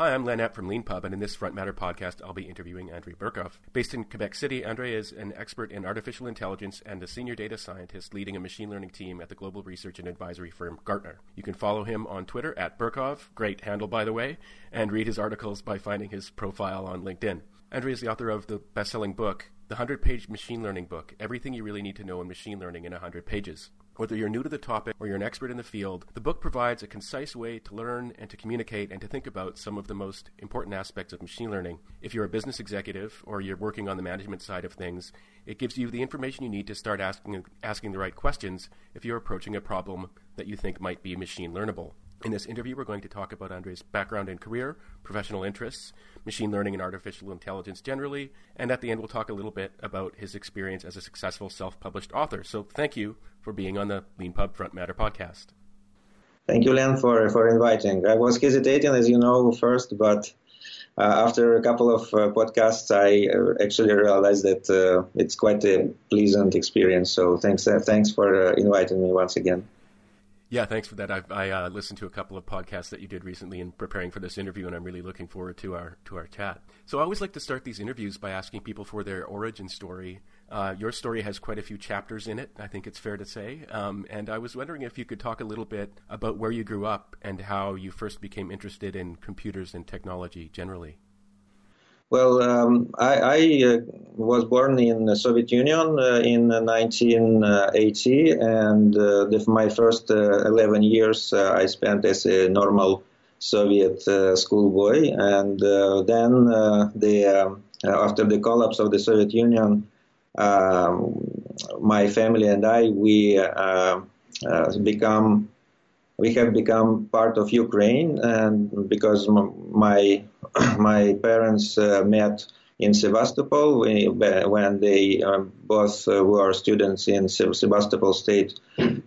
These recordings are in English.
Hi, I'm Epp from LeanPub, and in this Front Matter podcast, I'll be interviewing Andriy Burkov. Based in Quebec City, Andriy is an expert in artificial intelligence and a senior data scientist leading a machine learning team at the global research and advisory firm Gartner. You can follow him on Twitter at Burkov, great handle by the way, and read his articles by finding his profile on LinkedIn. Andriy is the author of the best selling book, The 100 Page Machine Learning Book Everything You Really Need to Know in Machine Learning in 100 Pages. Whether you're new to the topic or you're an expert in the field, the book provides a concise way to learn and to communicate and to think about some of the most important aspects of machine learning. If you're a business executive or you're working on the management side of things, it gives you the information you need to start asking, asking the right questions if you're approaching a problem that you think might be machine learnable. In this interview, we're going to talk about Andriy's background and career, professional interests, machine learning and artificial intelligence generally, and at the end, we'll talk a little bit about his experience as a successful self published author. So, thank you for being on the LeanPub Front Matter podcast. Thank you, Len, for, for inviting. I was hesitating, as you know, first, but uh, after a couple of uh, podcasts, I uh, actually realized that uh, it's quite a pleasant experience. So, thanks, uh, thanks for uh, inviting me once again. Yeah, thanks for that. I've, I uh, listened to a couple of podcasts that you did recently in preparing for this interview, and I'm really looking forward to our to our chat. So I always like to start these interviews by asking people for their origin story. Uh, your story has quite a few chapters in it, I think it's fair to say. Um, and I was wondering if you could talk a little bit about where you grew up and how you first became interested in computers and technology generally. Well, um, I, I uh, was born in the Soviet Union uh, in 1980, and uh, the, my first uh, 11 years uh, I spent as a normal Soviet uh, schoolboy. And then, the, um, after the collapse of the Soviet Union, um, my family and I we become we have become part of Ukraine, and because my my parents uh, met in Sevastopol. When they um, both uh, were students in Sevastopol State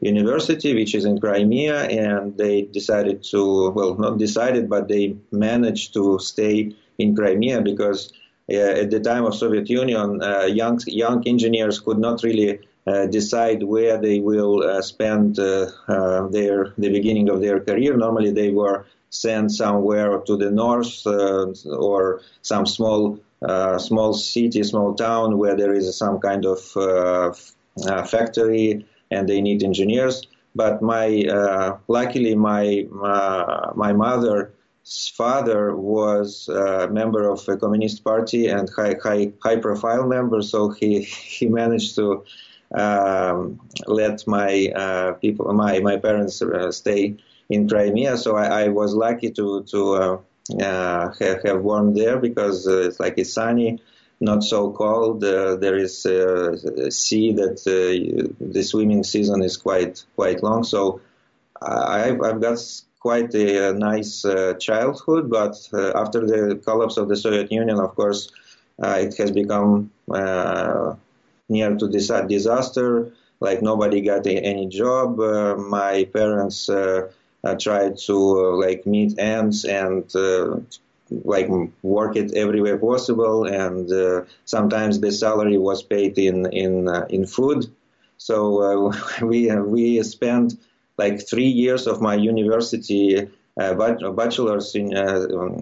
University, which is in Crimea, and they decided to, well, not decided, but they managed to stay in Crimea because uh, at the time of Soviet Union, uh, young young engineers could not really uh, decide where they will uh, spend uh, uh, their the beginning of their career. Normally, they were sent somewhere to the north uh, or some small uh, small city, small town where there is some kind of factory and they need engineers. But my luckily my my mother father was a member of a communist party and high high high profile member so he he managed to um, let my uh, people, my my parents uh, stay in Crimea. So I, I was lucky to to uh, uh have, have born there because uh, it's like it's sunny, not so cold. There is a sea that the swimming season is quite quite long. So I've, I've got quite a nice childhood. But after the collapse of the Soviet Union, of course, it has become near to this disaster. Like nobody got a, any job. Uh, my parents uh, uh, tried to uh, like meet ends and uh, like work it everywhere possible. And uh, sometimes the salary was paid in in in food. So we we spent like three years of my university bachelor's in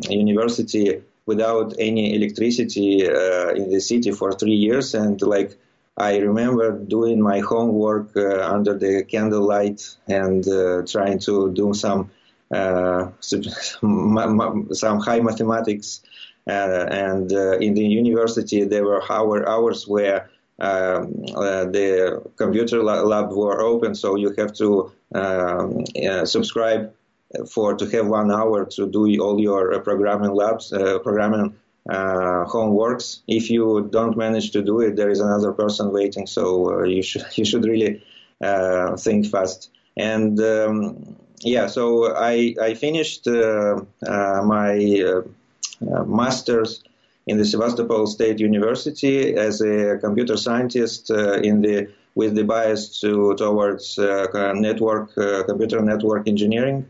university without any electricity in the city for three years and like I remember doing my homework uh, under the candlelight and uh, trying to do some uh, some high mathematics. Uh, and uh, in the university, there were hour, hours where um, uh, the computer lab were open, so you have to um, subscribe for to have one hour to do all your programming labs, programming uh, homeworks. If you don't manage to do it, there is another person waiting. So uh, you should you should really uh, think fast. And um, yeah, so I I finished uh, uh, my uh, master's in the Sevastopol State University as a computer scientist in the with the bias to towards network computer network engineering.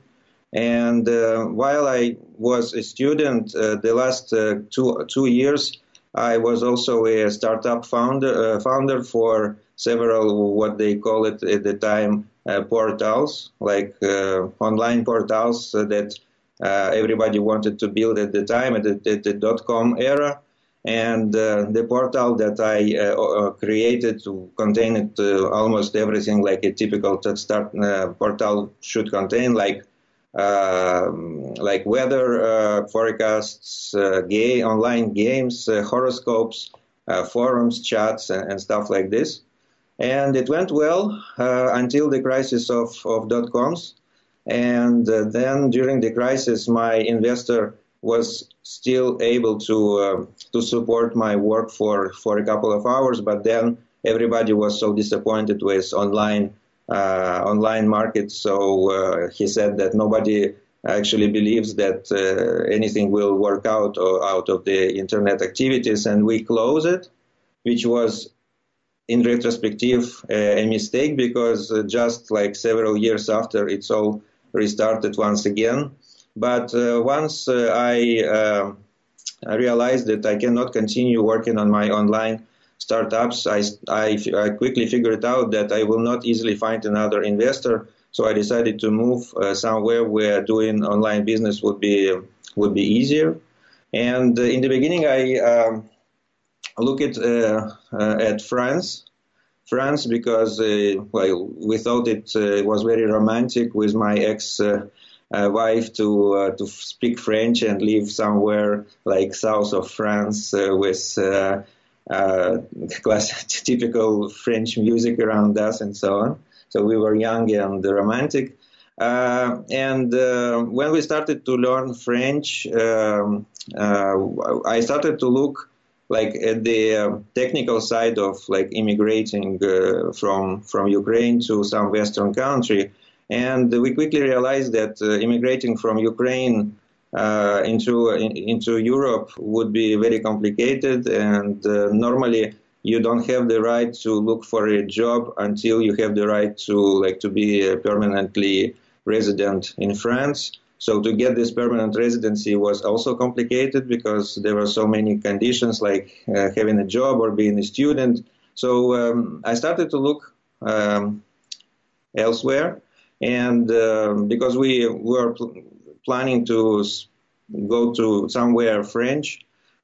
And uh, while I was a student, uh, the last uh, two two years, I was also a startup founder founder for several what they call it at the time portals, like online portals that everybody wanted to build at the time at the, the dot com era. And uh, the portal that I uh, created contained uh, almost everything like a typical start portal should contain, like like weather forecasts, gay online games, horoscopes, forums, chats, and, and, stuff like this. And it went well until the crisis of, of dot coms. And uh, then during the crisis, my investor was still able to uh, to support my work for, for a couple of hours, but then everybody was so disappointed with online uh, online market. So uh, he said that nobody actually believes that uh, anything will work out out of the internet activities, and we closed it, which was in retrospective a mistake because just like several years after it's all restarted once again. But uh, once uh, I, uh, I realized that I cannot continue working on my online startups, I, I, I, quickly figured out that I will not easily find another investor. So I decided to move uh, somewhere where doing online business would be would be easier. And uh, in the beginning, I um, looked at uh, at France France because uh, well we thought it uh, was very romantic with my ex uh, wife to to speak French and live somewhere like south of France with uh, class, typical French music around us and so on. So we were young and romantic. Uh, and uh, when we started to learn French, um, I started to look like at the uh, technical side of like immigrating uh, from from Ukraine to some Western country, and we quickly realized that uh, immigrating from Ukraine uh, into into Europe would be very complicated, and uh, normally you don't have the right to look for a job until you have the right to like to be permanently resident in France. So to get this permanent residency was also complicated because there were so many conditions like uh, having a job or being a student. So um, I started to look um, elsewhere, and um, because we were planning to go to somewhere French,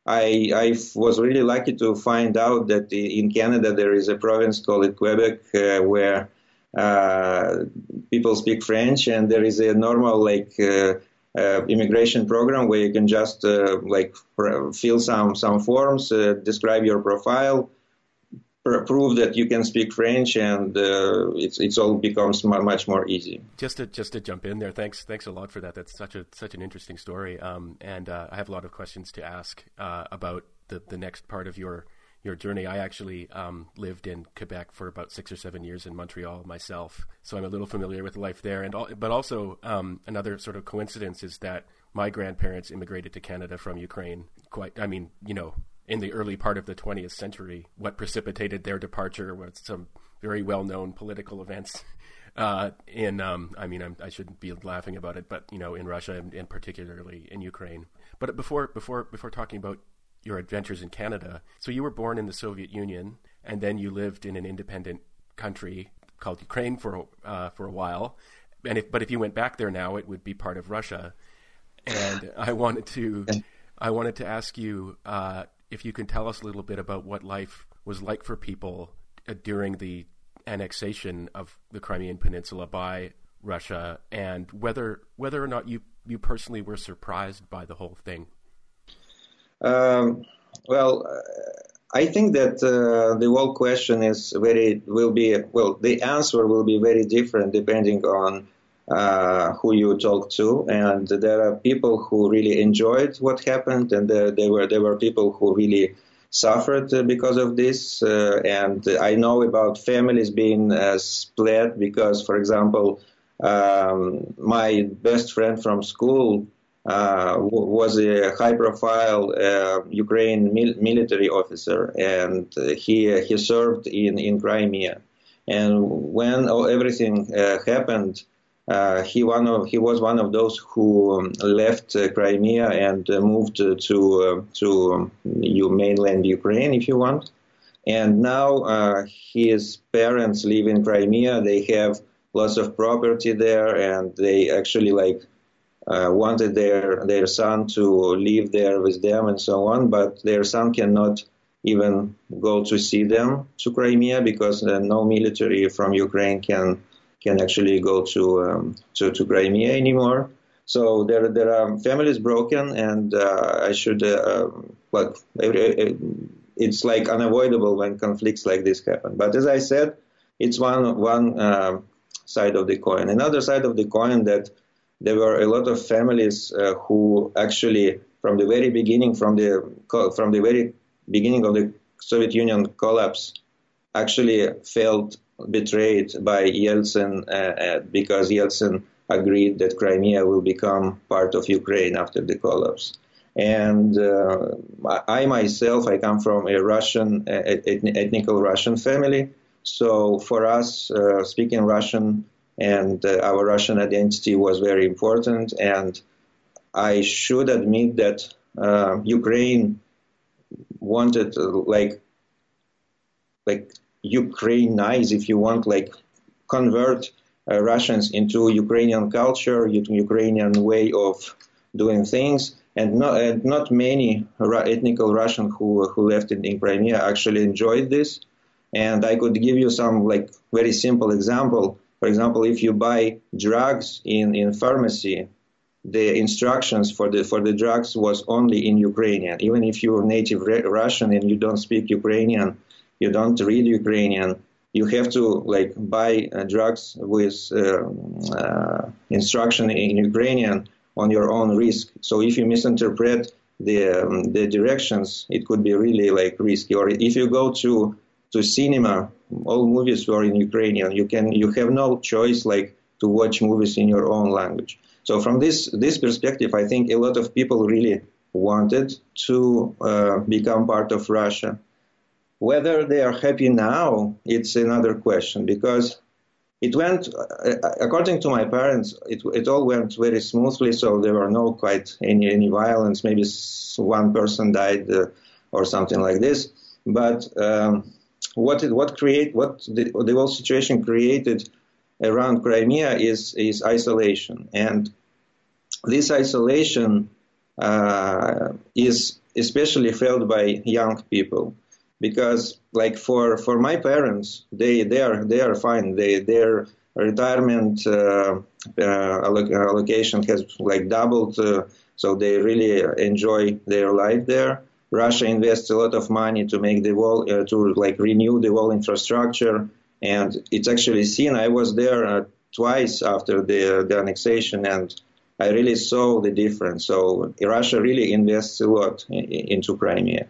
I, I, was really lucky to find out that in Canada there is a province called Quebec uh, where uh, people speak French, and there is a normal like uh, uh, immigration program where you can just like fill some some forms, describe your profile, prove that you can speak French, and uh, it's it's all becomes much more easy. Just to just to jump in there, thanks thanks a lot for that. That's such a such an interesting story, um, and uh, I have a lot of questions to ask uh, about the the next part of your your journey. I actually um, lived in Quebec for about six or seven years in Montreal myself, so I'm a little familiar with life there. And all, but also um, another sort of coincidence is that my grandparents immigrated to Canada from Ukraine. Quite, I mean, you know, in the early part of the 20th century. What precipitated their departure was some very well-known political events. Uh, in, um, I mean, I'm, I should not be laughing about it, but you know, in Russia and, and particularly in Ukraine. But before, before, before talking about your adventures in Canada. So you were born in the Soviet Union, and then you lived in an independent country called Ukraine for uh, for a while. And if, but if you went back there now, it would be part of Russia. And I wanted to I wanted to ask you uh, if you can tell us a little bit about what life was like for people uh, during the annexation of the Crimean Peninsula by Russia, and whether whether or not you you personally were surprised by the whole thing. Um, well, I think that uh, the whole question is very will be well. The answer will be very different depending on uh, who you talk to, and there are people who really enjoyed what happened, and there, there were there were people who really suffered because of this. Uh, and I know about families being uh, split because, for example, um, my best friend from school uh, was a high-profile uh, Ukraine mil- military officer, and he he served in in Crimea. And when everything happened, uh, he one of he was one of those who um, left uh, Crimea and uh, moved to to um, mainland Ukraine, if you want. And now his parents live in Crimea. They have lots of property there, and they actually like uh, wanted their their son to live there with them and so on, but their son cannot even go to see them to Crimea because uh, no military from Ukraine can can actually go to um, to, to Crimea anymore. So there there are families broken, and uh, I should uh, well, it's like unavoidable when conflicts like this happen. But as I said, it's one one uh, side of the coin. Another side of the coin that there were a lot of families uh, who actually, from the very beginning, from the from the very beginning of the Soviet Union collapse, actually felt betrayed by Yeltsin uh, uh, because Yeltsin agreed that Crimea will become part of Ukraine after the collapse. And uh, I myself, I come from a Russian, ethnical Russian family. So for us, uh, speaking Russian and uh, our Russian identity was very important. And I should admit that uh, Ukraine wanted uh, like like Ukrainize, if you want, like convert uh, Russians into Ukrainian culture, Ukrainian way of doing things. And not, and not many ethnical Russian who, who left in, in Crimea actually enjoyed this. And I could give you some like very simple example. For example, if you buy drugs in, in pharmacy, the instructions for the for the drugs was only in Ukrainian. Even if you're native Russian and you don't speak Ukrainian, you don't read Ukrainian, you have to like buy uh, drugs with uh, uh, instruction in Ukrainian on your own risk. So if you misinterpret the um, the directions, it could be really like risky. Or if you go to to cinema, all movies were in Ukrainian. You can you have no choice like to watch movies in your own language. So from this this perspective, I think a lot of people really wanted to uh, become part of Russia. Whether they are happy now, it's another question because it went, uh, according to my parents, it, it all went very smoothly. So there were no quite any any violence. Maybe one person died uh, or something like this. But um, what what create what the, the whole situation created around Crimea is is isolation, and this isolation uh, is especially felt by young people because like for for my parents they they are they are fine they their retirement uh, uh, allocation has like doubled uh, so they really enjoy their life there Russia invests a lot of money to make the wall uh, to like renew the wall infrastructure and it's actually seen I was there uh, twice after the the annexation and I really saw the difference. So Russia really invests a lot in, into Crimea.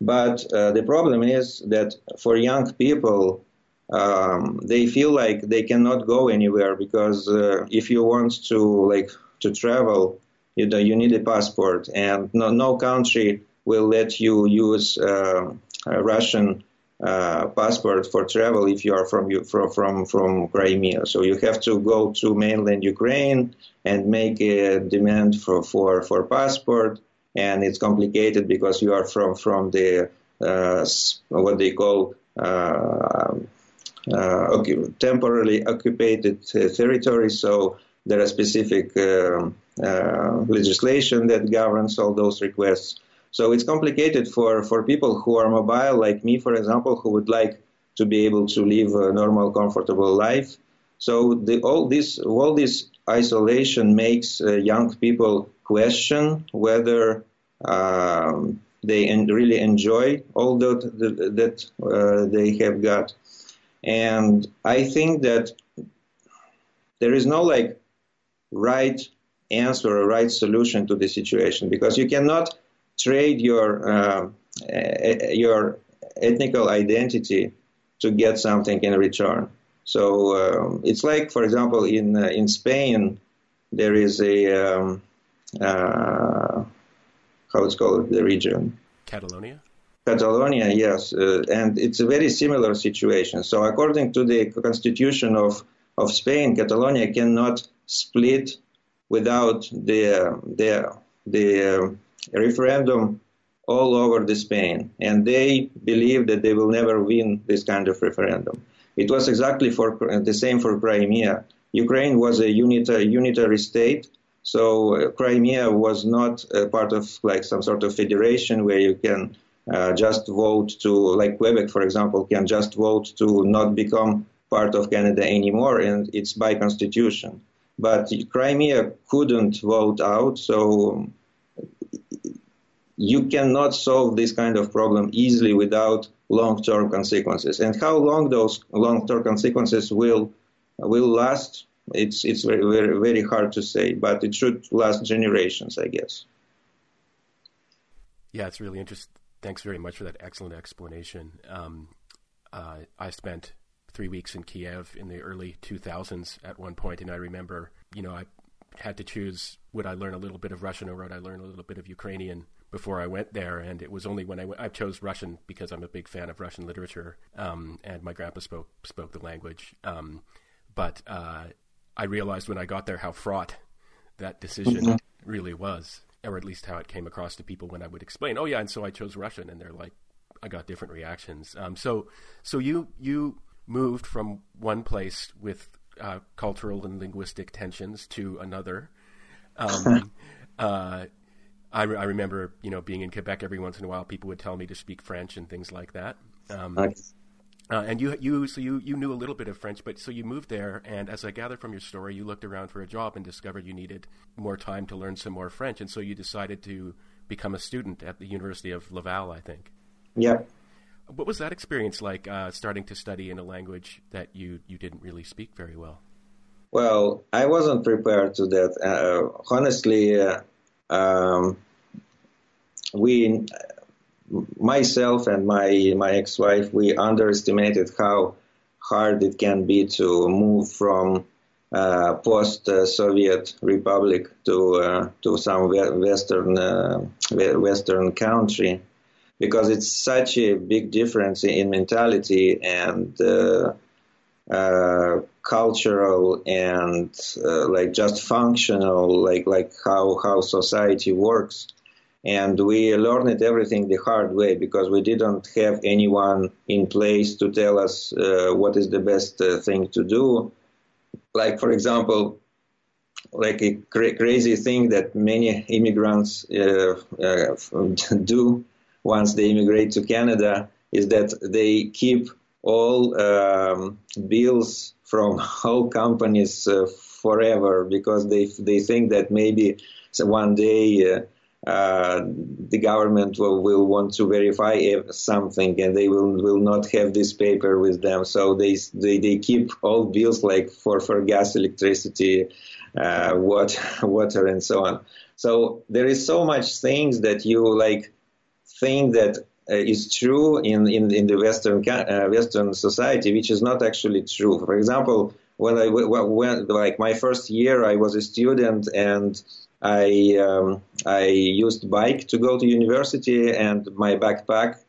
But uh, the problem is that for young people, um, they feel like they cannot go anywhere because uh, if you want to like to travel, you know, you need a passport, and no, no country will let you use uh, Russian uh, passport for travel if you are from from from from Crimea. So you have to go to mainland Ukraine and make a demand for for for passport, and it's complicated because you are from from the uh, what they call uh, uh, temporarily occupied territory. So there are specific um, uh, legislation that governs all those requests. So it's complicated for, for people who are mobile, like me, for example, who would like to be able to live a normal, comfortable life. So the, all this all this isolation makes uh, young people question whether um, they en- really enjoy all that that uh, they have got. And I think that there is no like right answer or right solution to the situation because you cannot trade your uh, your ethnical identity to get something in return. So um, it's like, for example, in uh, in Spain, there is a um, uh, how it's called the region Catalonia. Catalonia, yes, uh, and it's a very similar situation. So according to the constitution of of Spain, Catalonia cannot split without the the the referendum all over the Spain, and they believe that they will never win this kind of referendum. It was exactly for the same for Crimea. Ukraine was a unitary, unitary state, So uh, Crimea was not part of like some sort of federation where you can uh, just vote to, like Quebec, for example, can just vote to not become part of Canada anymore, and it's by constitution. But Crimea couldn't vote out, so you cannot solve this kind of problem easily without long-term consequences. And how long those long-term consequences will will last, it's it's very very very hard to say. But it should last generations, I guess. Yeah, it's really interesting. Thanks very much for that excellent explanation. Um, uh, I spent three weeks in Kiev in the early 2000s at one point, and I remember, you know, I had to choose would I learn a little bit of Russian or would I learn a little bit of Ukrainian before I went there. And it was only when I went, I chose Russian because I'm a big fan of Russian literature, um, and my grandpa spoke spoke the language. Um, but uh, I realized when I got there how fraught that decision mm-hmm. really was, or at least how it came across to people when I would explain. Oh yeah, and so I chose Russian, and they're like, I got different reactions. Um, so so you you moved from one place with uh, cultural and linguistic tensions to another. Um, uh, I, re- I, remember, you know, being in Quebec every once in a while, people would tell me to speak French and things like that. Um, nice. Uh, and you, you, so you, you knew a little bit of French, but so you moved there, and as I gather from your story, you looked around for a job and discovered you needed more time to learn some more French, and so you decided to become a student at the University of Laval, I think. Yeah. What was that experience like, uh, starting to study in a language that you, you didn't really speak very well? Well, I wasn't prepared to that. Uh, honestly, uh, um, we, myself and my my ex-wife, we underestimated how hard it can be to move from uh, post-Soviet republic to uh, to some western uh, western country because it's such a big difference in mentality and uh, uh, cultural and uh, like just functional, like like how how society works. And we learned everything the hard way because we didn't have anyone in place to tell us uh, what is the best uh, thing to do. Like for example, like a cra- crazy thing that many immigrants uh, do once they immigrate to Canada is that they keep all um, bills from all companies uh, forever because they they think that maybe one day uh, the government will, will want to verify something and they will will not have this paper with them so they they, they keep all bills like for for gas electricity uh, water water and so on so there is so much things that you like thing that uh, is true in, in, in the Western uh, Western society, which is not actually true. For example, when I went like my first year, I was a student and I um, I used bike to go to university and my backpack.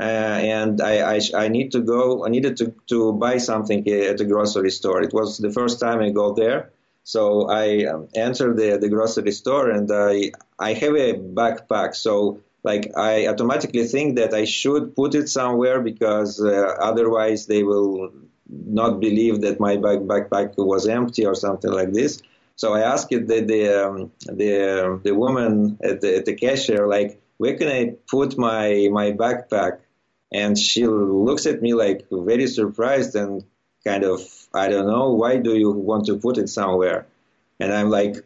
Uh, and I, I, I need to go. I needed to, to buy something at a grocery store. It was the first time I go there, so I um, entered the, the grocery store and I I have a backpack. So like I automatically think that I should put it somewhere because uh, otherwise they will not believe that my back, backpack was empty or something like this. So I asked the the um, the, the woman at the, at the cashier like, where can I put my my backpack? And she looks at me like very surprised and kind of I don't know why do you want to put it somewhere? And I'm like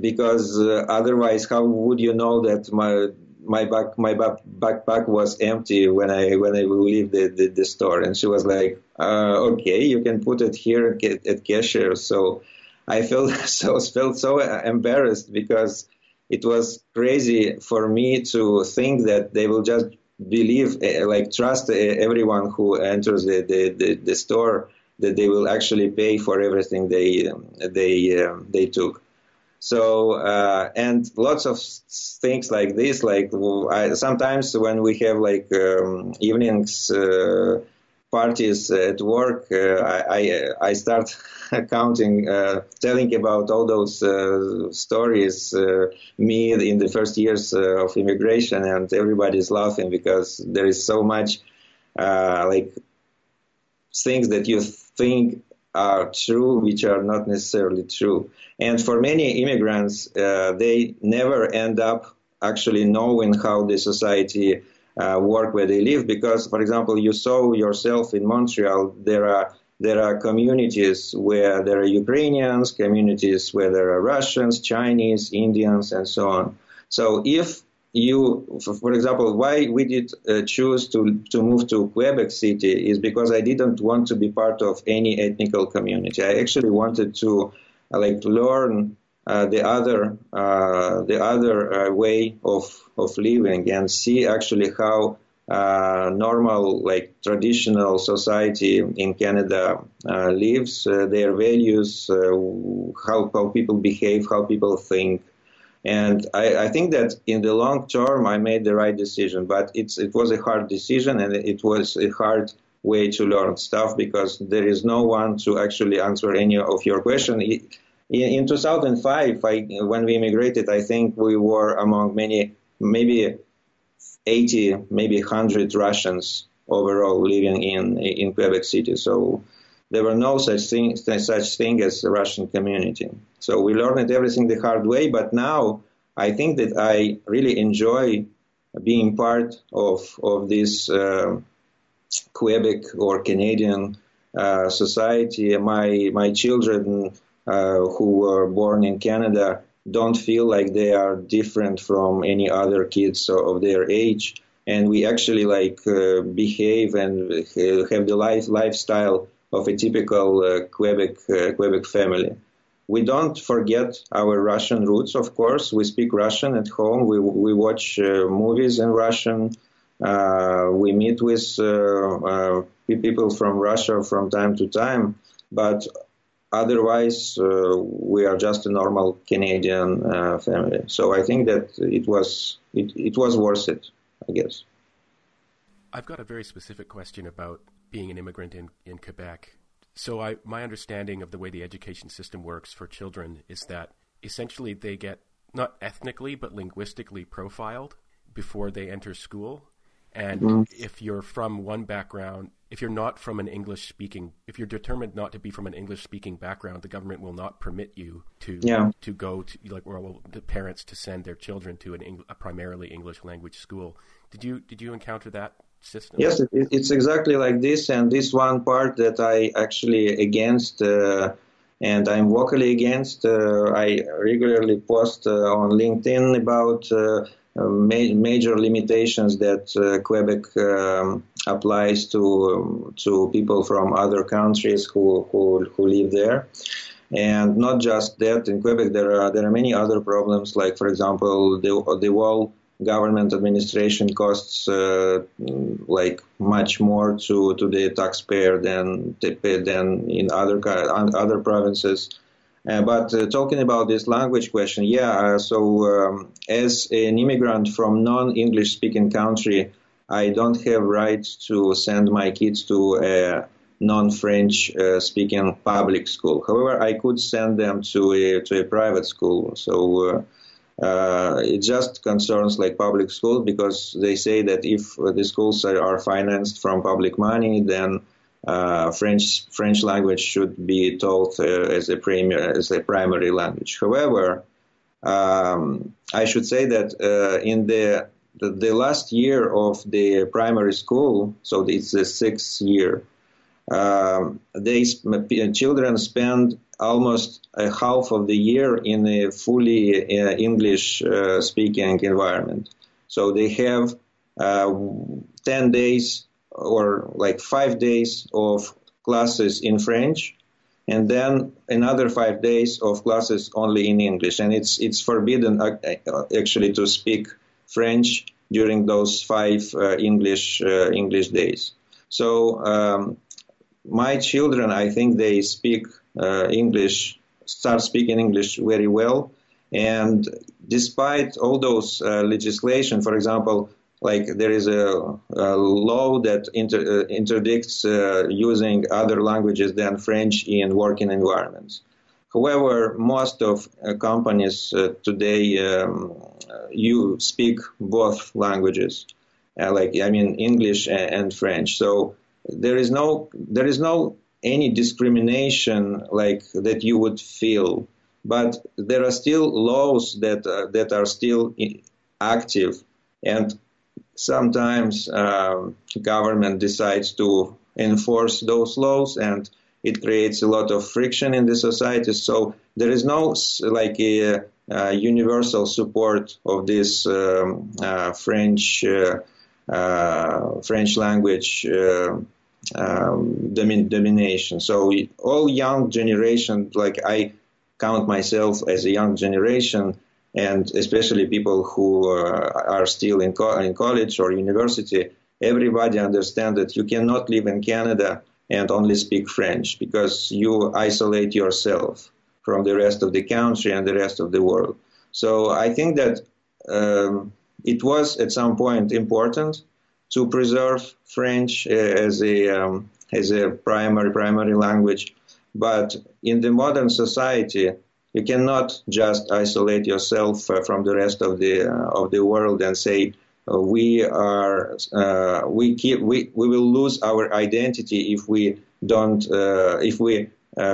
because uh, otherwise how would you know that my my back my back, backpack was empty when I when I leave the, the, the store, and she was like, uh, "Okay, you can put it here at, at cashier." So I felt so felt so embarrassed because it was crazy for me to think that they will just believe, eh, like trust eh, everyone who enters the, the, the, the store that they will actually pay for everything they they um, they took. So uh, and lots of things like this. Like I, sometimes when we have like um, evenings uh, parties at work, uh, I I start counting, uh, telling about all those uh, stories. Uh, me in the first years of immigration, and everybody's laughing because there is so much like things that you think are true, which are not necessarily true. And for many immigrants, uh, they never end up actually knowing how the society uh, work where they live. Because, for example, you saw yourself in Montreal, there are there are communities where there are Ukrainians, communities where there are Russians, Chinese, Indians, and so on. So if you, for example, why we did uh, choose to to move to Quebec City is because I didn't want to be part of any ethnical community. I actually wanted to like learn the other uh, the other uh, way of of living and see actually how uh, normal like traditional society in Canada lives, their values, how how people behave, how people think. And I, I, think that in the long term, I made the right decision. But it's it was a hard decision, and it was a hard way to learn stuff because there is no one to actually answer any of your question. In, in 2005, I, when we immigrated, I think we were among many, maybe 80, maybe 100 Russians overall living in in Quebec City. So there were no such thing, such thing as a Russian community. So we learned everything the hard way, but now I think that I really enjoy being part of, of this uh, Quebec or Canadian uh, society. My, my children who were born in Canada don't feel like they are different from any other kids of their age. And we actually like uh, behave and have the life lifestyle of a typical uh, Quebec uh, Quebec family. We don't forget our Russian roots, of course. We speak Russian at home. We we watch uh, movies in Russian. we meet with people from Russia from time to time, but otherwise uh, we are just a normal Canadian uh, family. So I think that it was it, it was worth it, I guess. I've got a very specific question about being an immigrant in, in Quebec. So I, my understanding of the way the education system works for children is that essentially they get not ethnically but linguistically profiled before they enter school. And mm-hmm. if you're from one background, if you're not from an English speaking, if you're determined not to be from an English speaking background, the government will not permit you to yeah. to go to like well, the parents to send their children to an Eng- a primarily English language school. Did you did you encounter that system? Yes, it, it's exactly like this, and this one part that I actually against. Uh, and I'm vocally against. Uh, I regularly post uh, on LinkedIn about uh, ma- major limitations that uh, Quebec um, applies to um, to people from other countries who, who who live there. And not just that, in Quebec there are there are many other problems, like for example the the wall government administration costs uh, like much more to, to the taxpayer than than in other other provinces. Uh, but uh, talking about this language question, yeah. Uh, so um, as an immigrant from non-English speaking country, I don't have right to send my kids to a non-French uh, speaking public school. However, I could send them to a to a private school. So uh, it just concerns like public schools because they say that if the schools are, are financed from public money, then uh, French French language should be taught uh, as a primary as a primary language. However, um, I should say that uh, in the, the, the last year of the primary school, so it's the sixth year, um, they children spend almost a half of the year in a fully uh, English uh, speaking environment. So they have uh, 10 days or like five days of classes in French and then another five days of classes only in English. And it's, it's forbidden uh, actually to speak French during those five uh, English, uh, English days. So, um, my children, I think they speak uh, English, start speaking English very well. And despite all those uh, legislation, for example, like there is a, a law that inter, uh, interdicts uh, using other languages than French in working environments. However, most of uh, companies uh, today um, you speak both languages, like I mean English and, and French. So there is no there is no any discrimination like that you would feel. But there are still laws that uh, that are still active, and sometimes um, government decides to enforce those laws, and it creates a lot of friction in the society. So there is no like a, a universal support of this um, uh, French uh, uh French language uh, um, domin- domination. So all young generation, like I count myself as a young generation, and especially people who uh, are still in, co- in college or university, everybody understands that you cannot live in Canada and only speak French because you isolate yourself from the rest of the country and the rest of the world. So I think that um, it was at some point important to preserve French uh, as a um, as a primary primary language, but in the modern society, you cannot just isolate yourself uh, from the rest of the uh, of the world and say uh, we are uh, we keep we, we will lose our identity if we don't uh, if we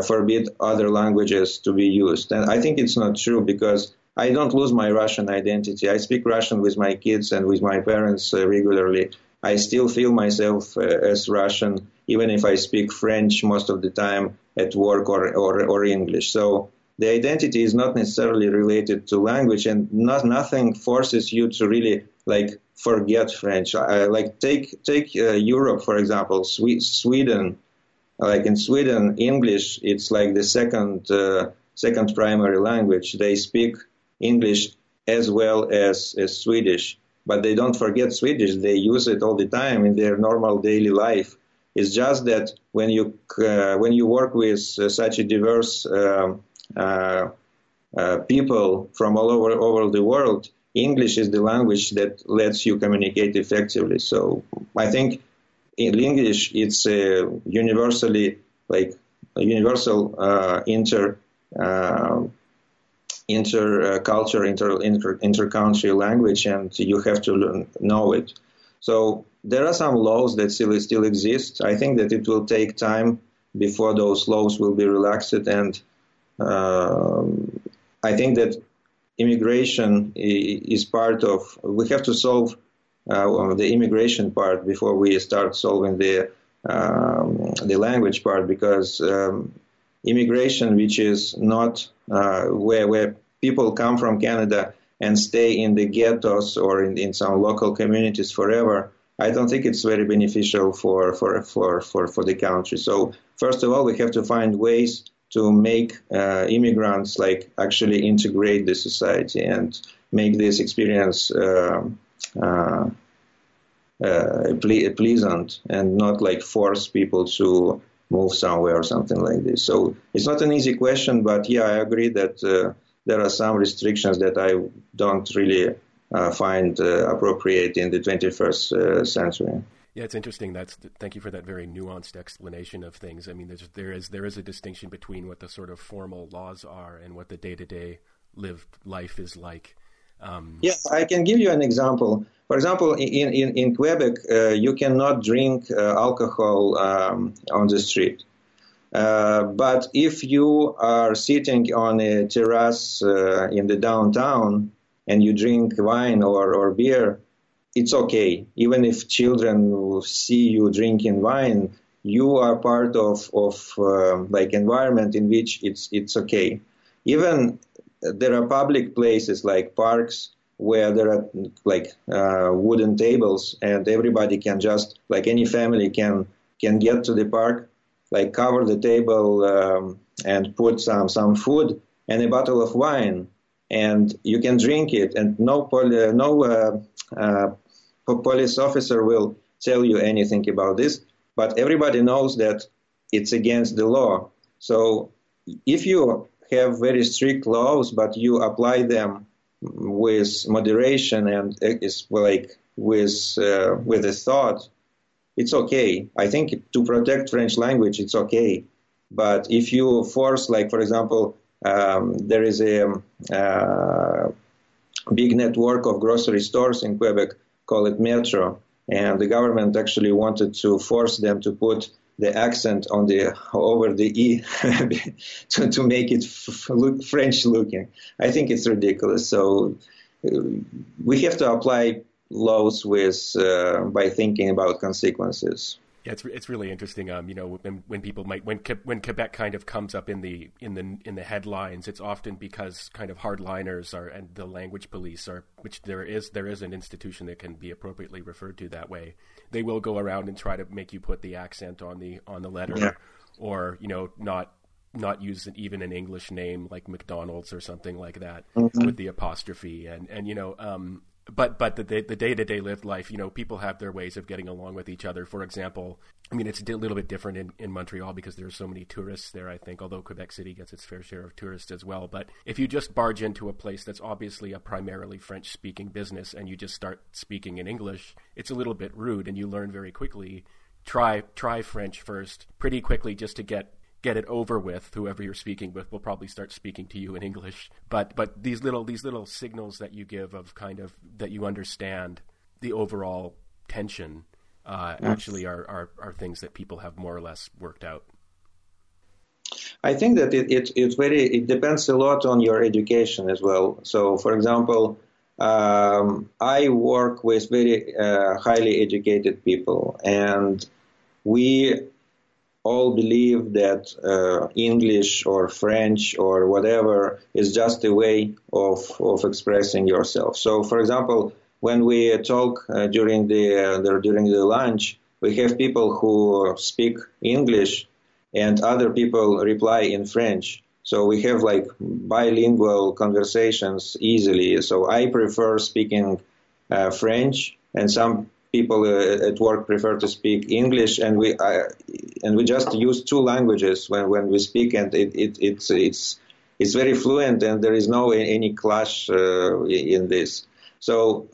forbid other languages to be used. And I think it's not true because I don't lose my Russian identity. I speak Russian with my kids and with my parents regularly. I still feel myself uh, as Russian, even if I speak French most of the time at work or, or, or English. So the identity is not necessarily related to language, and not, nothing forces you to really like forget French. I, like take take uh, Europe for example, Sweden. Like in Sweden, English it's like the second uh, second primary language. They speak English as well as, as Swedish but they don't forget Swedish. They use it all the time in their normal daily life. It's just that when you uh, when you work with uh, such a diverse um, uh, uh, people from all over over the world, English is the language that lets you communicate effectively. So I think in English it's a universally like a universal uh, inter uh, inter-culture, inter, inter, inter-country language, and you have to learn, know it. So there are some laws that still still exist. I think that it will take time before those laws will be relaxed, and uh, I think that immigration is part of. We have to solve uh, the immigration part before we start solving the um, the language part, because um, immigration, which is not uh, where where people come from Canada and stay in the ghettos or in, in some local communities forever. I don't think it's very beneficial for, for, for, for, for the country. So first of all, we have to find ways to make uh, immigrants like actually integrate the society and make this experience uh, uh, uh, ple- pleasant and not like force people to move somewhere or something like this. So it's not an easy question, but yeah, I agree that uh, there are some restrictions that I don't really uh, find appropriate in the 21st uh, century. Yeah, it's interesting. That's thank you for that very nuanced explanation of things. I mean, there's, there is there is a distinction between what the sort of formal laws are and what the day to day lived life is like. Um, yeah, I can give you an example. For example, in, in, in Quebec, uh, you cannot drink uh, alcohol um, on the street. Uh, but if you are sitting on a terrace uh, in the downtown and you drink wine or, or beer, it's okay. Even if children see you drinking wine, you are part of, of uh, like environment in which it's, it's okay. Even there are public places like parks where there are like uh, wooden tables and everybody can just like any family can can get to the park like cover the table um, and put some some food and a bottle of wine and you can drink it and no poli- no uh, uh, police officer will tell you anything about this but everybody knows that it's against the law so if you have very strict laws, but you apply them with moderation and it's like with uh, with a thought, it's okay. I think to protect French language, it's okay. But if you force, like for example, um, there is a uh, big network of grocery stores in Quebec, call it Metro, and the government actually wanted to force them to put the accent on the over the e to, to make it f- look French looking. I think it's ridiculous. So uh, we have to apply laws with uh, by thinking about consequences. Yeah, it's it's really interesting. Um, you know, when, when people might when when Quebec kind of comes up in the in the in the headlines, it's often because kind of hardliners are and the language police are, which there is there is an institution that can be appropriately referred to that way. They will go around and try to make you put the accent on the on the letter, yeah. or you know, not not use an, even an English name like McDonald's or something like that mm-hmm. with the apostrophe, and and you know, um, but but the the day to day lived life, you know, people have their ways of getting along with each other. For example, I mean, it's a little bit different in, in Montreal because there are so many tourists there. I think, although Quebec City gets its fair share of tourists as well. But if you just barge into a place that's obviously a primarily French speaking business and you just start speaking in English, it's a little bit rude, and you learn very quickly. Try try French first, pretty quickly, just to get get it over with. Whoever you're speaking with will probably start speaking to you in English. But but these little these little signals that you give of kind of that you understand the overall tension uh, actually are, are are things that people have more or less worked out. I think that it, it, it very it depends a lot on your education as well. So, for example, um, I work with very uh, highly educated people, and we all believe that uh, English or French or whatever is just a way of, of expressing yourself. So, for example, when we talk uh, during the, uh, the, during the lunch, we have people who speak English and other people reply in French. So we have like bilingual conversations easily. So I prefer speaking uh, French, and some people uh, at work prefer to speak English, and we uh, and we just use two languages when, when we speak, and it, it, it's it's it's very fluent, and there is no any clash uh, in this. So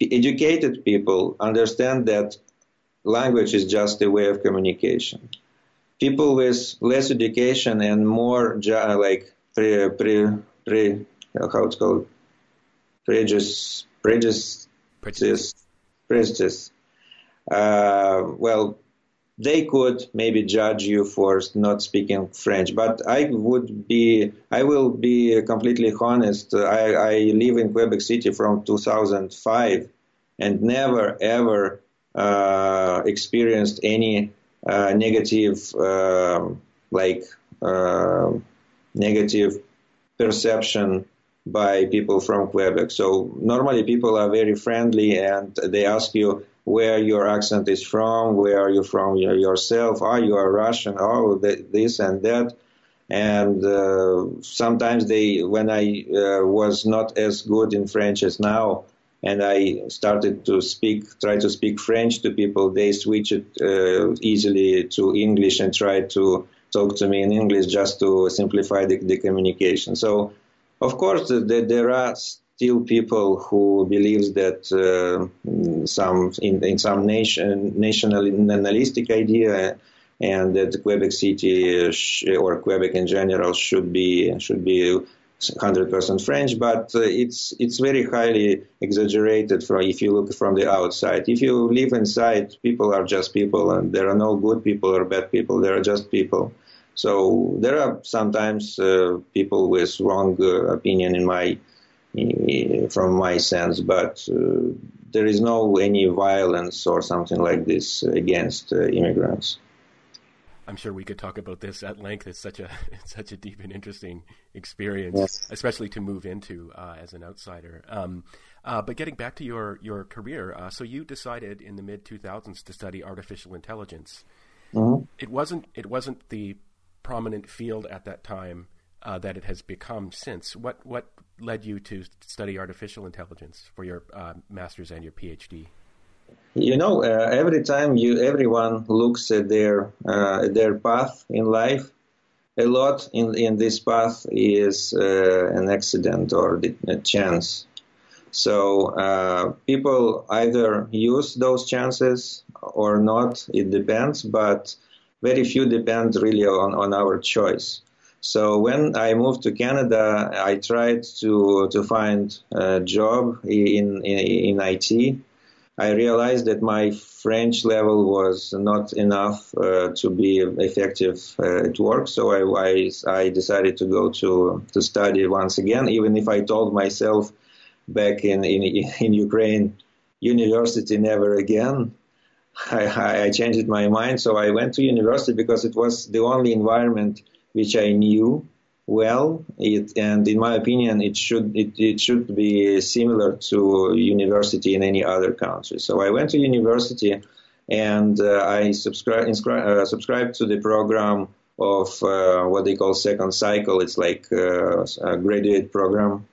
educated people understand that language is just a way of communication. People with less education and more like pre, pre, pre how it's called prejudice prejudice prejudice prejudice. Uh, well, they could maybe judge you for not speaking French, but I would be, I will be completely honest. I, I live in Quebec City from 2005 and never ever uh, experienced any uh, negative, uh, like uh, negative perception by people from Quebec. So normally people are very friendly and they ask you where your accent is from, where are you from yourself, are you a Russian, oh, this and that. And uh, sometimes they, when I uh, was not as good in French as now, and I started to speak, try to speak French to people, they switch it uh, easily to English and try to talk to me in English just to simplify the, the communication. So of course, the, there are still people who believes that uh, some in, in, some nation nationalistic idea and that Quebec City sh- or Quebec in general should be should be 100% French, but uh, it's it's very highly exaggerated from if you look from the outside. If you live inside, people are just people, and there are no good people or bad people. There are just people. So there are sometimes uh, people with wrong uh, opinion in my from my sense, but uh, there is no any violence or something like this against uh, immigrants. I'm sure we could talk about this at length. It's such a it's such a deep and interesting experience, yes. especially to move into uh, as an outsider. Um, uh, but getting back to your your career, uh, so you decided in the mid 2000s to study artificial intelligence. Mm-hmm. It wasn't it wasn't the prominent field at that time uh, that it has become since. What what led you to study artificial intelligence for your uh, master's and your PhD? You know, uh, every time you everyone looks at their uh, their path in life, a lot in in this path is uh, an accident or a chance. So uh, people either use those chances or not. It depends, but very few depend really on, on our choice. So when I moved to Canada, I tried to to find a job in in, in IT. I realized that my French level was not enough uh, to be effective uh, at work, so I, I, I, decided to go to to study once again. Even if I told myself back in in, in Ukraine, university never again. I, I changed my mind, so I went to university because it was the only environment which I knew well. It, and in my opinion, it should it, it should be similar to university in any other country. So I went to university, and uh, I subscribe inscri- uh, subscribed to the program of uh, what they call second cycle. It's like uh, a graduate program.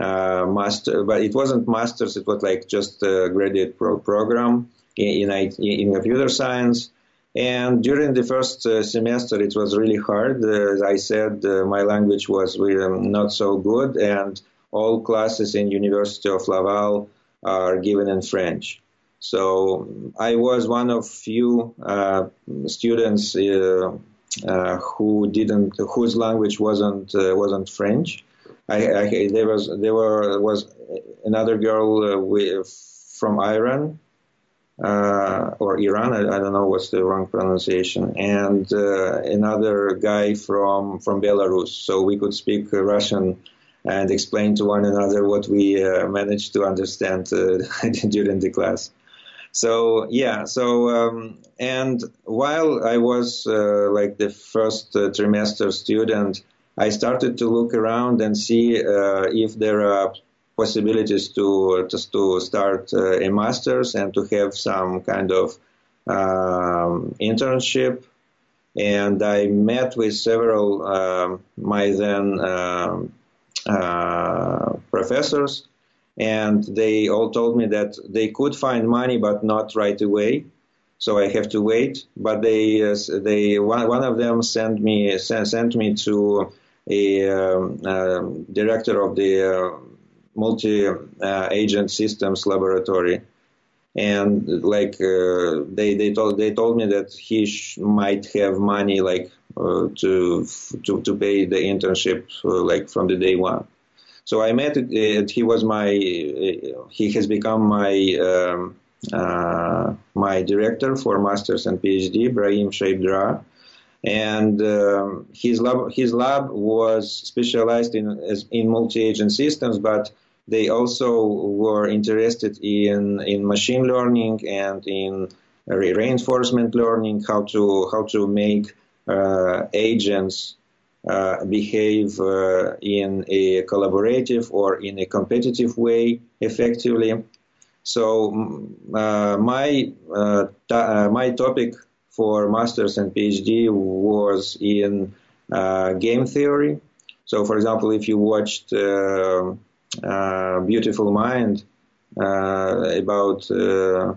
Uh, master, but it wasn't masters. It was like just a graduate pro- program in, in, computer science. And during the first uh, semester, it was really hard. Uh, as I said, uh, my language was um, not so good, and all classes in University of Laval are given in French. So I was one of few uh, students uh, uh, who didn't, whose language wasn't wasn't French. I, I, there was there were was another girl from Iran uh, or Iran. I, I, don't know what's the wrong pronunciation, and uh, another guy from from Belarus. So we could speak Russian and explain to one another what we uh, managed to understand uh, during the class. So yeah, so um, and while I was uh, like the first uh, trimester student, I started to look around and see if there are possibilities to just to start uh, a master's and to have some kind of um, internship. And I met with several um, my then um, uh, professors, and they all told me that they could find money, but not right away. So I have to wait. But they uh, they one, one of them sent me sent, sent me to a um, uh, director of the uh, multi-agent systems laboratory, and like uh, they they told they told me that he sh- might have money like uh, to to to pay the internship uh, like from the day one. So I met it. He was my he has become my um, uh, my director for masters and PhD, Brahim Chaib-draa and um, his lab his lab was specialized in in multi-agent systems, but they also were interested in, in machine learning and in reinforcement learning, how to how to make uh, agents uh, behave uh, in a collaborative or in a competitive way effectively. So uh, my uh, uh, my topic for masters and PhD was in game theory. So, for example, if you watched uh, beautiful Mind uh, about uh,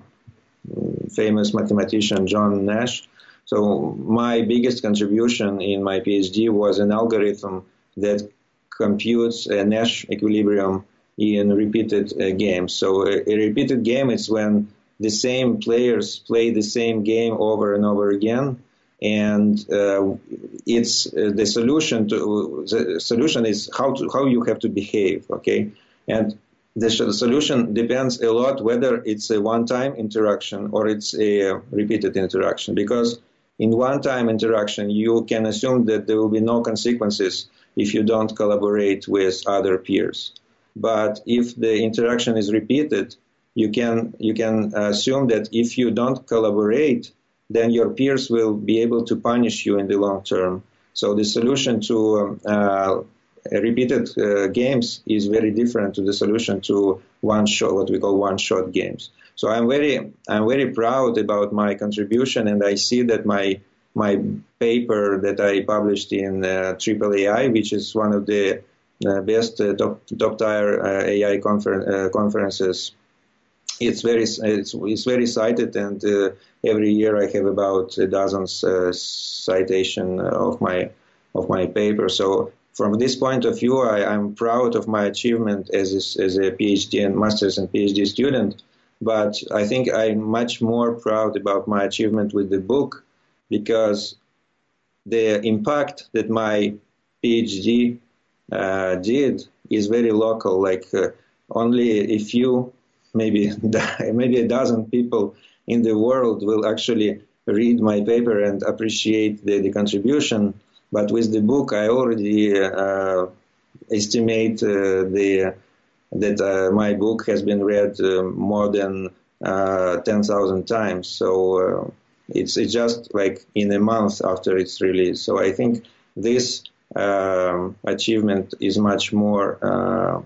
famous mathematician John Nash. So my biggest contribution in my PhD was an algorithm that computes a Nash equilibrium in repeated uh, games. So a, a, repeated game is when the same players play the same game over and over again, and uh, it's uh, the solution to the solution is how to how you have to behave okay? And the solution depends a lot whether it's a one-time interaction or it's a repeated interaction. Because in one-time interaction you can assume that there will be no consequences if you don't collaborate with other peers. But if the interaction is repeated you can you can assume that if you don't collaborate then your peers will be able to punish you in the long term. So the solution to uh, repeated uh, games is very different to the solution to one shot, what we call one shot games. So I'm very, I'm very proud about my contribution, and I see that my my paper that I published in uh, AAAI, which is one of the uh, best uh, top top tier uh, AI confer- uh, conferences it's very it's, it's very cited, and uh, every year I have about a dozen uh, citation of my of my paper. So from this point of view, I, am proud of my achievement as a, as a PhD and master's and PhD student. But I think I'm much more proud about my achievement with the book because the impact that my PhD uh, did is very local. Like uh, only a few maybe maybe a dozen people in the world will actually read my paper and appreciate the, the contribution. But with the book, I already uh, estimate uh, the that uh, my book has been read uh, more than uh, 10,000 times. So uh, it's, it's just like in a month after its release. So I think this um, achievement is much more